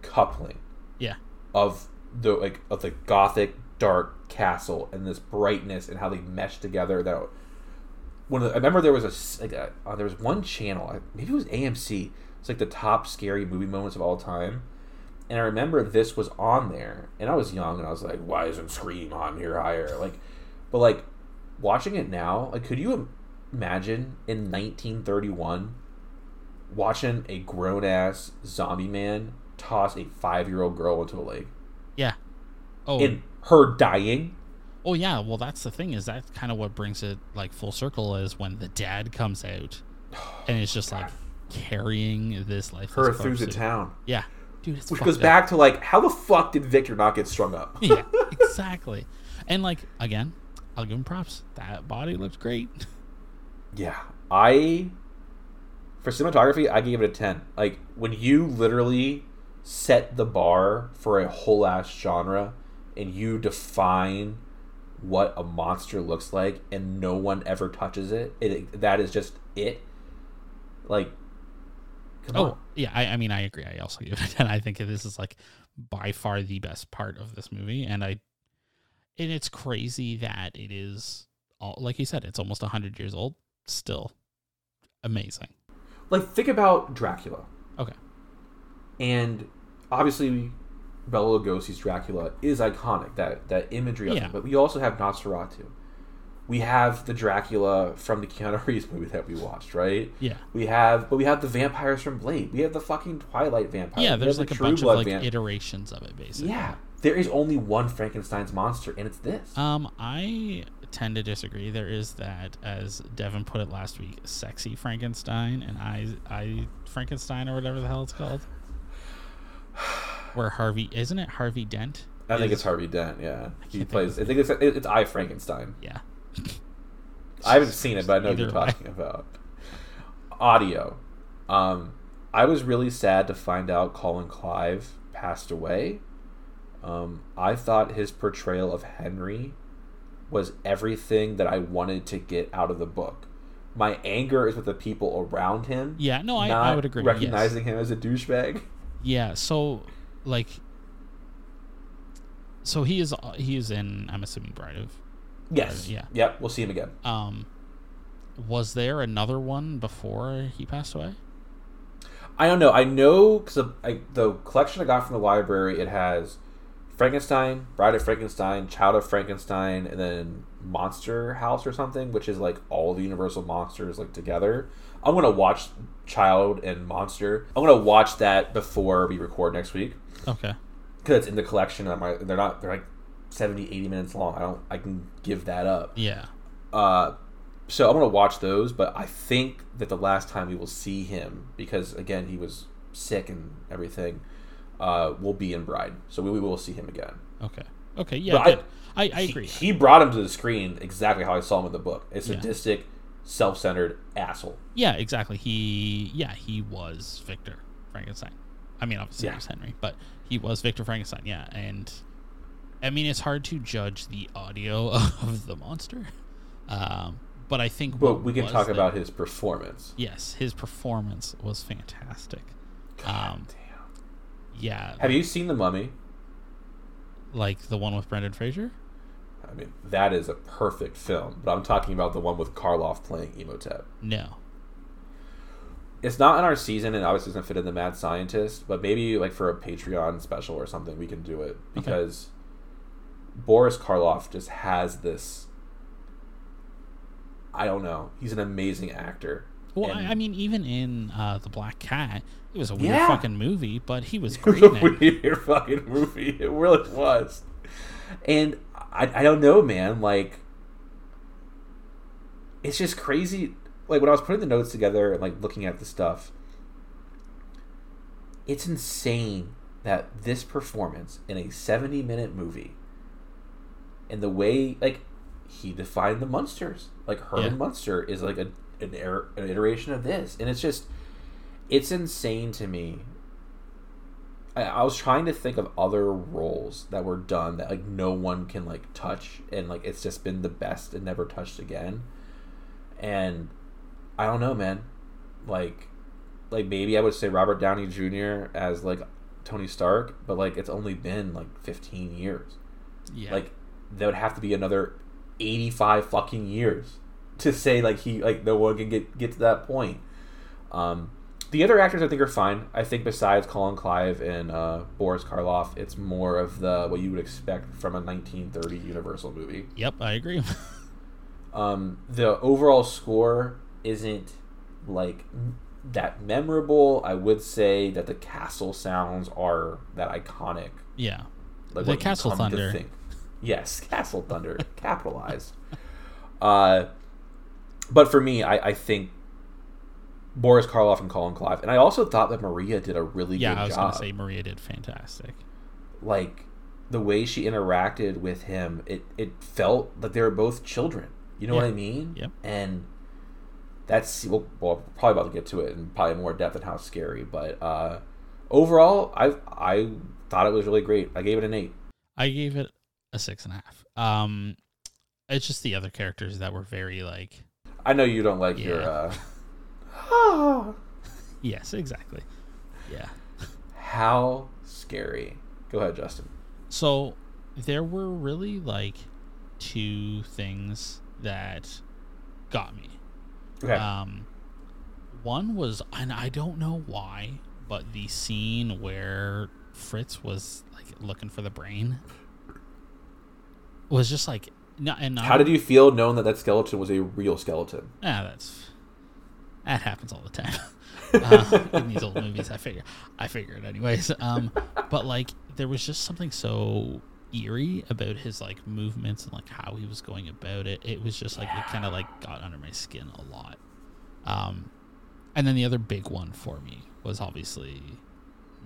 [SPEAKER 1] coupling
[SPEAKER 2] Yeah.
[SPEAKER 1] of the like of the gothic dark castle and this brightness and how they mesh together that one of the, I remember there was a like a, uh, there was one channel maybe it was AMC it's like the top scary movie moments of all time and I remember this was on there and I was young and I was like why isn't Scream on here higher like but like watching it now like could you imagine in 1931 watching a grown ass zombie man toss a five year old girl into a lake
[SPEAKER 2] Yeah. Oh.
[SPEAKER 1] and her dying.
[SPEAKER 2] oh yeah. Well, that's the thing is that kind of what brings it like full circle is when the dad comes out and it's just like carrying this life.
[SPEAKER 1] Her through the town.
[SPEAKER 2] Yeah. Dude, it's
[SPEAKER 1] Which goes
[SPEAKER 2] up.
[SPEAKER 1] back to like, how the fuck did Victor not get strung up?
[SPEAKER 2] yeah, exactly. And like again, I'll give him props. That body looks great.
[SPEAKER 1] Yeah. I, for cinematography, I gave it a 10. Like, when you literally set the bar for a whole ass genre and you define what a monster looks like and no one ever touches it, it that is just it. Like, come
[SPEAKER 2] Oh
[SPEAKER 1] on.
[SPEAKER 2] yeah, I, I mean I agree. I also give it a ten. I think this is like by far the best part of this movie, and I and it's crazy that it is all like you said, it's almost hundred years old. Still amazing.
[SPEAKER 1] Like, think about Dracula.
[SPEAKER 2] Okay.
[SPEAKER 1] and obviously Bela Lugosi's Dracula is iconic that that imagery of
[SPEAKER 2] Yeah.
[SPEAKER 1] it. But we also have Nosferatu. We have the Dracula from the Keanu Reeves movie that we watched, right?
[SPEAKER 2] Yeah.
[SPEAKER 1] We have, but we have the vampires from Blade. We have the fucking Twilight vampire.
[SPEAKER 2] Yeah, there's like
[SPEAKER 1] the
[SPEAKER 2] a bunch of like
[SPEAKER 1] vamp-
[SPEAKER 2] iterations of it basically.
[SPEAKER 1] Yeah, there is only one Frankenstein's monster, and it's this.
[SPEAKER 2] Um, I tend to disagree. There is that, as Devin put it last week, sexy Frankenstein and I, I Frankenstein or whatever the hell it's called. Where Harvey isn't it Harvey Dent?
[SPEAKER 1] I think it's Harvey Dent. Yeah, he plays. I think it's it's I Frankenstein.
[SPEAKER 2] Yeah.
[SPEAKER 1] I haven't seen it, but I know what you're
[SPEAKER 2] Either way.
[SPEAKER 1] talking about. Audio. Um, I was really sad to find out Colin Clive passed away. Um, I thought his portrayal of Henry was everything that I wanted to get out of the book. My anger is with the people around him.
[SPEAKER 2] Yeah, no, I, I would agree. yes.
[SPEAKER 1] Recognizing him as a douchebag.
[SPEAKER 2] Yeah, so like so he is he is in I'm assuming Bride of
[SPEAKER 1] Yes.
[SPEAKER 2] Yeah.
[SPEAKER 1] Yep. We'll see him again.
[SPEAKER 2] um was there another one before he passed away?
[SPEAKER 1] I don't know. I know because the collection I got from the library it has Frankenstein, Bride of Frankenstein, Child of Frankenstein, and then Monster House or something, which is like all the Universal monsters like together. I'm gonna watch Child and Monster. I'm gonna watch that before we record next week
[SPEAKER 2] Okay.
[SPEAKER 1] because it's in the collection. And I'm, they're not. They're like 70, 80 minutes long. I don't. I can give that up.
[SPEAKER 2] Yeah.
[SPEAKER 1] Uh, so I'm gonna watch those, but I think that the last time we will see him, because again he was sick and everything, uh, will be in Bride. So we, we will see him again.
[SPEAKER 2] Okay. Okay, yeah,
[SPEAKER 1] I-
[SPEAKER 2] I, I, agree.
[SPEAKER 1] He, brought him to the screen exactly how I saw him in the book. A
[SPEAKER 2] Yeah.
[SPEAKER 1] sadistic, self-centered asshole.
[SPEAKER 2] yeah, exactly. He yeah, he was Victor Frankenstein. I mean, obviously
[SPEAKER 1] Yeah.
[SPEAKER 2] it was Henry, but he was Victor Frankenstein. Yeah, and I mean, it's hard to judge the audio of the monster, um, but I think.
[SPEAKER 1] But we can talk about his performance.
[SPEAKER 2] Yes, his performance was fantastic. Um,
[SPEAKER 1] Damn.
[SPEAKER 2] Yeah,
[SPEAKER 1] Have you seen The Mummy?
[SPEAKER 2] like the one with Brendan Fraser.
[SPEAKER 1] I mean, that is a perfect film, but I'm talking about the one with Karloff playing Imhotep.
[SPEAKER 2] No.
[SPEAKER 1] It's not in our season, and obviously doesn't fit in the Mad Scientist, but maybe like for a Patreon special or something, we can do it because Boris Karloff just has this. I don't know. He's an amazing actor.
[SPEAKER 2] Well,
[SPEAKER 1] And-
[SPEAKER 2] I, I mean, even in uh, the Black Cat, it was a weird
[SPEAKER 1] Yeah.
[SPEAKER 2] fucking movie, but he was
[SPEAKER 1] It
[SPEAKER 2] great
[SPEAKER 1] was
[SPEAKER 2] in
[SPEAKER 1] a
[SPEAKER 2] it.
[SPEAKER 1] weird fucking movie. It really was. And I, I don't know, man. Like, it's just crazy. Like, when I was putting the notes together and, like, looking at the stuff, it's insane that this performance in a 70 minute movie and the way, like, he defined the monsters. Like, Herman
[SPEAKER 2] Yeah.
[SPEAKER 1] Munster is, like, a, an, er- an iteration of this. And it's just, it's insane to me. I, I was trying to think of other roles that were done that like no one can like touch and like it's just been the best and never touched again. And i don't know man. Like like maybe i would say robert downey jr as like tony stark but like it's only been like 15 years.
[SPEAKER 2] Yeah.
[SPEAKER 1] like there would have to be another 85 fucking years to say like he like no one can get get to that point. Um the other actors i think are fine i think besides colin clive and uh, boris karloff it's more of the what you would expect from a 1930 universal movie
[SPEAKER 2] yep, I agree.
[SPEAKER 1] um the overall score isn't like that memorable i would say that the castle sounds are that iconic
[SPEAKER 2] yeah.
[SPEAKER 1] like
[SPEAKER 2] The Castle Thunder.
[SPEAKER 1] Yes, Castle Thunder, capitalized. Uh, but for me, I, I think Boris Karloff and Colin Clive, and I also thought that Maria did a really
[SPEAKER 2] Yeah,
[SPEAKER 1] good job.
[SPEAKER 2] Yeah, I was gonna say Maria did fantastic.
[SPEAKER 1] Like the way she interacted with him, it it felt like they were both children. You know what I mean?
[SPEAKER 2] Yep.
[SPEAKER 1] And that's well, well, probably about to get to it in probably more depth and how scary. But uh, overall, I I thought it was really great. I gave it an eight.
[SPEAKER 2] I gave it a six and a half. Um, it's just the other characters that were very like,
[SPEAKER 1] I know you don't like your.
[SPEAKER 2] Yeah.
[SPEAKER 1] Uh,
[SPEAKER 2] yes, exactly. Yeah.
[SPEAKER 1] how scary. Go ahead, Justin.
[SPEAKER 2] So there were really like two things that got me.
[SPEAKER 1] Okay.
[SPEAKER 2] Um, one was, and I don't know why, but the scene where Fritz was like looking for the brain was just like, no, and
[SPEAKER 1] how did you feel knowing that that skeleton was a real skeleton?
[SPEAKER 2] Ah, that's that happens all the time uh, in these old movies. I figure, I figure it anyways. Um, but like there was just something so eerie about his like movements and like how he was going about it. It was just like it kind of like got under my skin a lot. Um, and then the other big one for me was obviously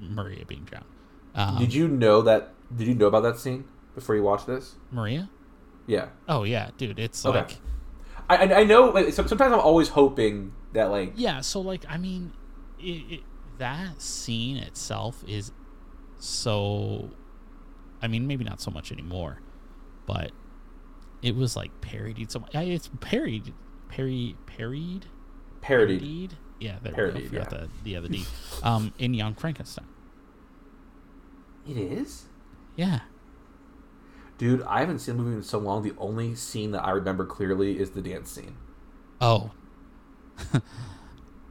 [SPEAKER 2] Maria being drowned. Um,
[SPEAKER 1] did you know that? Did you know about that scene before you watched this?
[SPEAKER 2] Maria?
[SPEAKER 1] Yeah.
[SPEAKER 2] Oh yeah, dude. It's
[SPEAKER 1] Okay.
[SPEAKER 2] like
[SPEAKER 1] I, I know. Like, sometimes I'm always hoping that like
[SPEAKER 2] Yeah, so like I mean, it, it, that scene itself is so. I mean, maybe not so much anymore, but it was like parodied so It's parried, parry, parried,
[SPEAKER 1] parodied.
[SPEAKER 2] parodied. Yeah, there
[SPEAKER 1] Parodied,
[SPEAKER 2] we go. Forgot
[SPEAKER 1] yeah.
[SPEAKER 2] the the other D. Um, in Young Frankenstein.
[SPEAKER 1] It is.
[SPEAKER 2] Yeah.
[SPEAKER 1] Dude, I haven't seen the movie in so long. The only scene that I remember clearly is the dance scene.
[SPEAKER 2] Oh.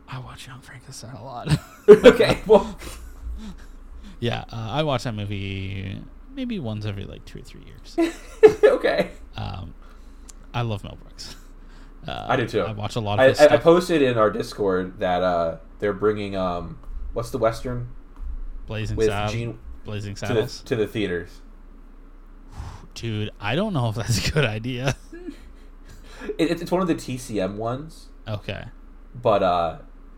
[SPEAKER 2] I watch Young Frankenstein a lot.
[SPEAKER 1] okay, well,
[SPEAKER 2] yeah, uh, I watch that movie maybe once every like two or three years.
[SPEAKER 1] okay.
[SPEAKER 2] Um, I love Mel Brooks. Uh,
[SPEAKER 1] I do too.
[SPEAKER 2] I watch a lot of
[SPEAKER 1] I,
[SPEAKER 2] his
[SPEAKER 1] I, I posted in our Discord that uh, they're bringing um, what's the western
[SPEAKER 2] Blazing
[SPEAKER 1] with
[SPEAKER 2] Saddles.
[SPEAKER 1] Gene
[SPEAKER 2] Blazing
[SPEAKER 1] to the,
[SPEAKER 2] Saddles.
[SPEAKER 1] to the theaters.
[SPEAKER 2] Dude, I don't know if that's a good idea.
[SPEAKER 1] It, it's- one of the TCM ones,
[SPEAKER 2] Okay.
[SPEAKER 1] but uh,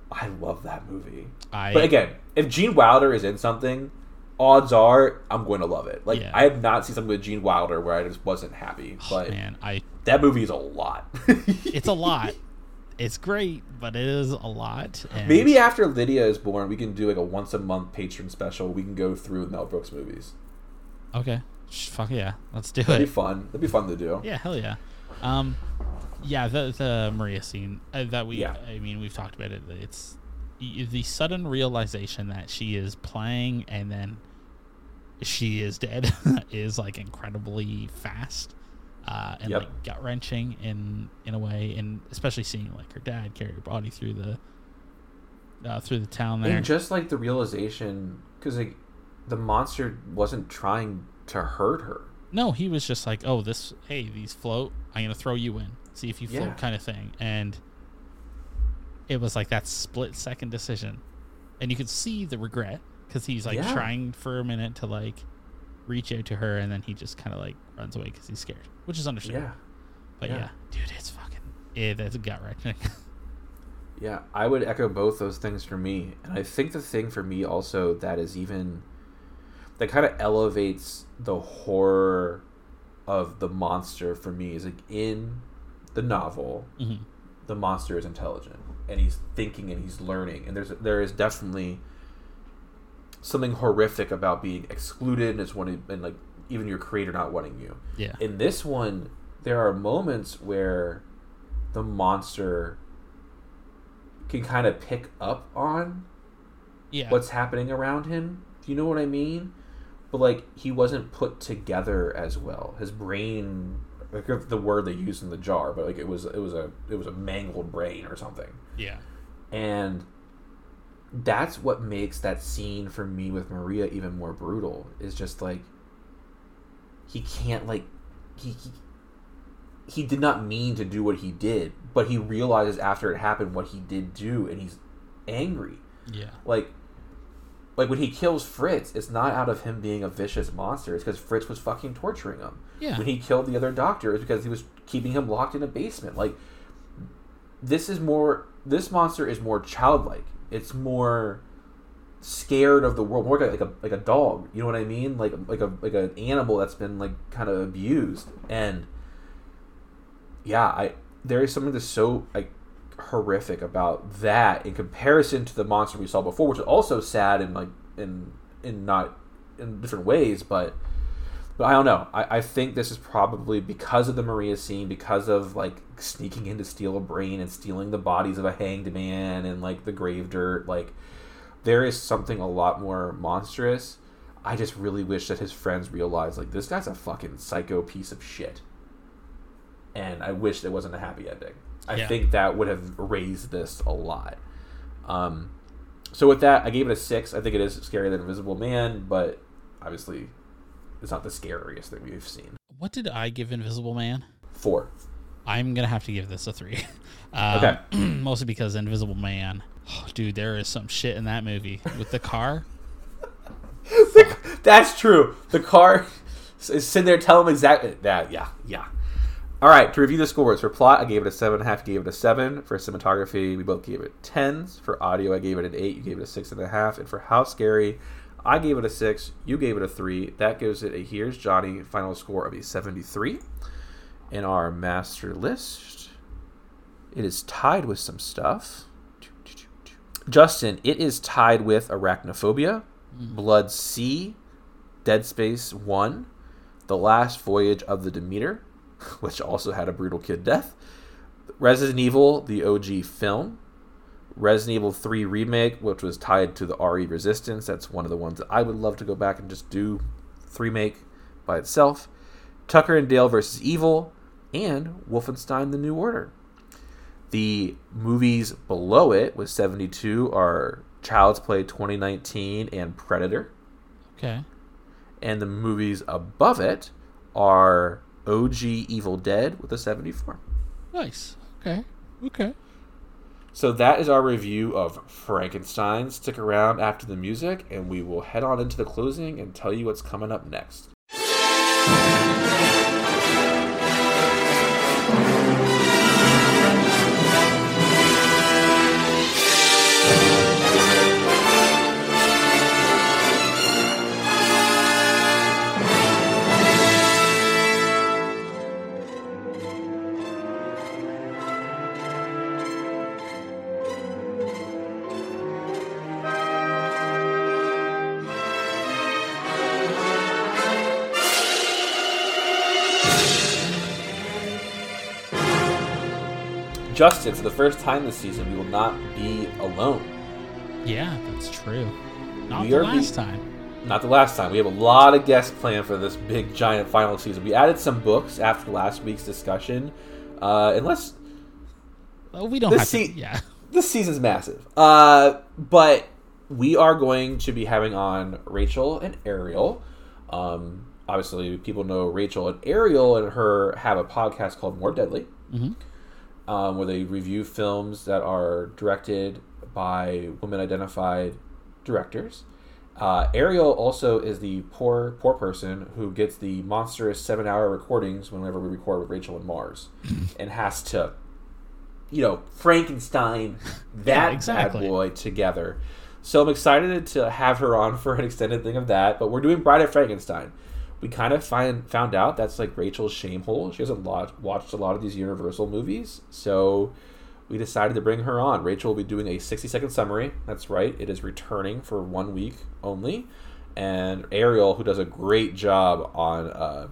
[SPEAKER 1] I love that movie.
[SPEAKER 2] I
[SPEAKER 1] But again, if Gene Wilder is in something, odds are I'm going to love it. Like
[SPEAKER 2] Yeah.
[SPEAKER 1] I have not seen something with Gene Wilder where I just wasn't happy. But
[SPEAKER 2] man, I
[SPEAKER 1] that movie is a lot.
[SPEAKER 2] it's a lot. it's great, but it is a lot. And
[SPEAKER 1] Maybe after Lydia is born, we can do like a once a month Patreon special. We can go through Mel Brooks movies.
[SPEAKER 2] Okay. Fuck yeah, let's do
[SPEAKER 1] That'd be fun. That'd be fun to do.
[SPEAKER 2] Yeah, hell yeah. Um, yeah, the the Maria scene uh, that we,
[SPEAKER 1] Yeah.
[SPEAKER 2] I mean, we've talked about it. It's the sudden realization that she is playing and then she is dead is like incredibly fast. Uh, and
[SPEAKER 1] Yep.
[SPEAKER 2] like gut wrenching in in a way, and especially seeing like her dad carry her body through the uh, through the town there.
[SPEAKER 1] And just like the realization, because like the monster wasn't trying to hurt her.
[SPEAKER 2] No, he was just like, "Oh, this. Hey, these float. I'm gonna throw you in. See if you float,"
[SPEAKER 1] Yeah.
[SPEAKER 2] kind of thing. And it was like that split second decision, and you could see the regret because he's like
[SPEAKER 1] Yeah.
[SPEAKER 2] trying for a minute to like reach out to her, and then he just kind of like runs away because he's scared, which is understandable.
[SPEAKER 1] Yeah.
[SPEAKER 2] But
[SPEAKER 1] yeah.
[SPEAKER 2] yeah. dude, it's fucking. Yeah, that's gut wrenching.
[SPEAKER 1] Yeah, I would echo both those things for me. And I think the thing for me also that is even that kind of elevates the horror of the monster for me is like in the novel,
[SPEAKER 2] Mhm.
[SPEAKER 1] the monster is intelligent and he's thinking and he's learning and there's there is definitely something horrific about being excluded and it's one and like even your creator not wanting you.
[SPEAKER 2] yeah,
[SPEAKER 1] In this one, there are moments where the monster can kind of pick up on
[SPEAKER 2] yeah,
[SPEAKER 1] what's happening around him. Do you know what I mean? But like he wasn't put together as well. His brain, like the word they used in the jar, but like it was it was a it was a mangled brain or something.
[SPEAKER 2] yeah,
[SPEAKER 1] And that's what makes that scene for me with Maria even more brutal. Is just like he can't like he, he he did not mean to do what he did, but he realizes after it happened what he did do, and he's angry.
[SPEAKER 2] yeah,
[SPEAKER 1] Like like when he kills Fritz, it's not out of him being a vicious monster. It's because Fritz was fucking torturing him.
[SPEAKER 2] yeah,
[SPEAKER 1] When he killed the other doctor, it's because he was keeping him locked in a basement. Like this is more. This monster is more childlike. It's more scared of the world, more like a like a dog. You know what I mean? Like like a like an animal that's been like kind of abused. And yeah, I there is something that's so like horrific about that in comparison to the monster we saw before, which is also sad and like in in not in different ways, but but I don't know. I, I think this is probably because of the Maria scene, because of like sneaking in to steal a brain and stealing the bodies of a hanged man and like the grave dirt. Like there is something a lot more monstrous. I just really wish that his friends realized like this guy's a fucking psycho piece of shit. And I wish there wasn't a happy ending. I
[SPEAKER 2] Yeah.
[SPEAKER 1] think that would have raised this a lot. Um, so with that, I gave it a six. I think it is scarier than Invisible Man, but obviously, it's not the scariest thing we've seen.
[SPEAKER 2] What did I give Invisible Man?
[SPEAKER 1] Four.
[SPEAKER 2] I'm gonna have to give this a three. Um,
[SPEAKER 1] Okay.
[SPEAKER 2] mostly because Invisible Man, oh, dude, there is some shit in that movie with the car.
[SPEAKER 1] That's true. The car is sitting there telling him exactly that. Yeah, yeah. All right. To review the scores for plot, I gave it a seven and a half. You gave it a seven. For cinematography, we both gave it tens. For audio, I gave it an eight. You gave it a six and a half. And for how scary, I gave it a six. You gave it a three. That gives it a here's Johnny final score of a seventy-three. In our master list, it is tied with some stuff. Justin, it is tied with Arachnophobia, Blood Sea, Dead Space 1, The Last Voyage of the Demeter, which also had a brutal kid death, Resident Evil, the OG film, Resident Evil 3 Remake, which was tied to the RE Resistance. That's one of the ones that I would love to go back and just do 3 make by itself. Tucker and Dale versus Evil, and Wolfenstein The New Order. The movies below it with 72 are Child's Play 2019 and Predator.
[SPEAKER 2] Okay.
[SPEAKER 1] And the movies above it are OG Evil Dead with a 74.
[SPEAKER 2] Nice. Okay. Okay.
[SPEAKER 1] So that is our review of Frankenstein. Stick around after the music and we will head on into the closing and tell you what's coming up next. Justin, for the first time this season, we will not be alone.
[SPEAKER 2] Yeah, that's true. Not
[SPEAKER 1] We
[SPEAKER 2] the last
[SPEAKER 1] be-
[SPEAKER 2] time.
[SPEAKER 1] Not the last time. We have a lot of guests planned for this big, giant final season. We added some books after last week's discussion. Uh, unless
[SPEAKER 2] Well, we don't
[SPEAKER 1] This
[SPEAKER 2] have to. Yeah.
[SPEAKER 1] this season's massive. Uh, but we are going to be having on Rachel and Ariel. Um, obviously, people know Rachel and Ariel and her have a podcast called More Deadly,
[SPEAKER 2] Mhm.
[SPEAKER 1] Um, where they review films that are directed by women identified directors. Uh, Ariel also is the poor poor person who gets the monstrous seven hour recordings whenever we record with Rachel and Mars, and has to, you know, Frankenstein that
[SPEAKER 2] exactly.
[SPEAKER 1] bad boy together. So I'm excited to have her on for an extended thing of that. But we're doing Bride of Frankenstein. We kind of find found out that's like Rachel's shame hole. She hasn't lot, watched a lot of these Universal movies, so we decided to bring her on. Rachel will be doing a 60 second summary. That's right. It is returning for one week only. And Ariel, who does a great job on uh,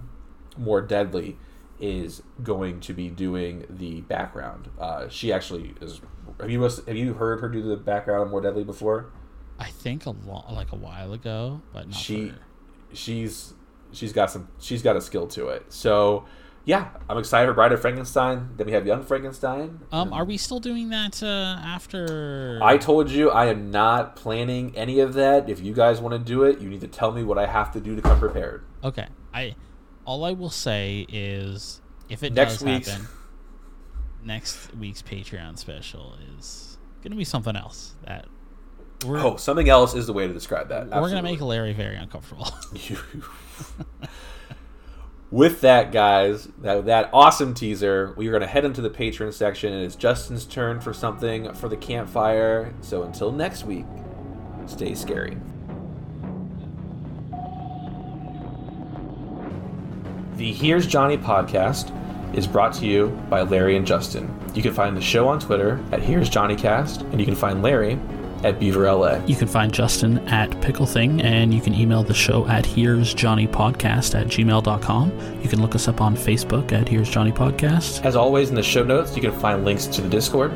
[SPEAKER 1] More Deadly, is going to be doing the background. Uh, she actually is. Have you have you heard her do the background on More Deadly before?
[SPEAKER 2] I think a lot, like a while ago, but not
[SPEAKER 1] she she's she's got some she's got a skill to it. So yeah, I'm excited for Bride of Frankenstein. Then we have Young Frankenstein.
[SPEAKER 2] Um, are we still doing that uh, after?
[SPEAKER 1] I told you I am not planning any of that. If you guys want to do it, you need to tell me what I have to do to come prepared.
[SPEAKER 2] Okay. I all I will say is if it
[SPEAKER 1] Next
[SPEAKER 2] does
[SPEAKER 1] week's-
[SPEAKER 2] happen, next week's Patreon special is gonna be something else that we're
[SPEAKER 1] Oh, something else is the way to describe that.
[SPEAKER 2] we're gonna make Larry very uncomfortable.
[SPEAKER 1] With that, guys, that, that awesome teaser, we are going to head into the Patreon section. And It is Justin's turn for something for the campfire. So until next week, stay scary. The Here's Johnny podcast is brought to you by Larry and Justin. You can find the show on Twitter at Here's Johnny Cast, and you can find Larry at Beaver LA.
[SPEAKER 2] You can find Justin at Pickle Thing, and you can email the show at Here's Johnny Podcast at gmail.com. You can look us up on Facebook at Here's Johnny Podcast.
[SPEAKER 1] As always, in the show notes, you can find links to the Discord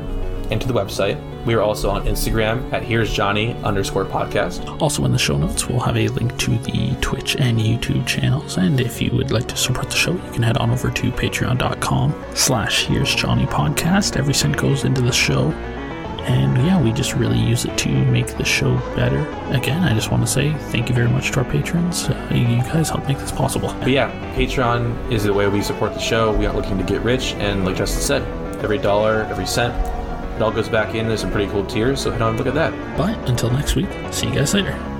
[SPEAKER 1] and to the website. We are also on Instagram at Here's Johnny underscore podcast.
[SPEAKER 2] Also, in the show notes, we'll have a link to the Twitch and YouTube channels. And if you would like to support the show, you can head on over to patreon.com slash Here's Johnny Podcast. Every cent goes into the show. And yeah, we just really use it to make the show better. Again, I just want to say thank you very much to our patrons. Uh, you guys help make this possible.
[SPEAKER 1] But yeah, Patreon is the way we support the show. We aren't looking to get rich, and like Justin said, every dollar, every cent, it all goes back in. There's some pretty cool tiers, so head on and look at that.
[SPEAKER 2] But until next week, see you guys later.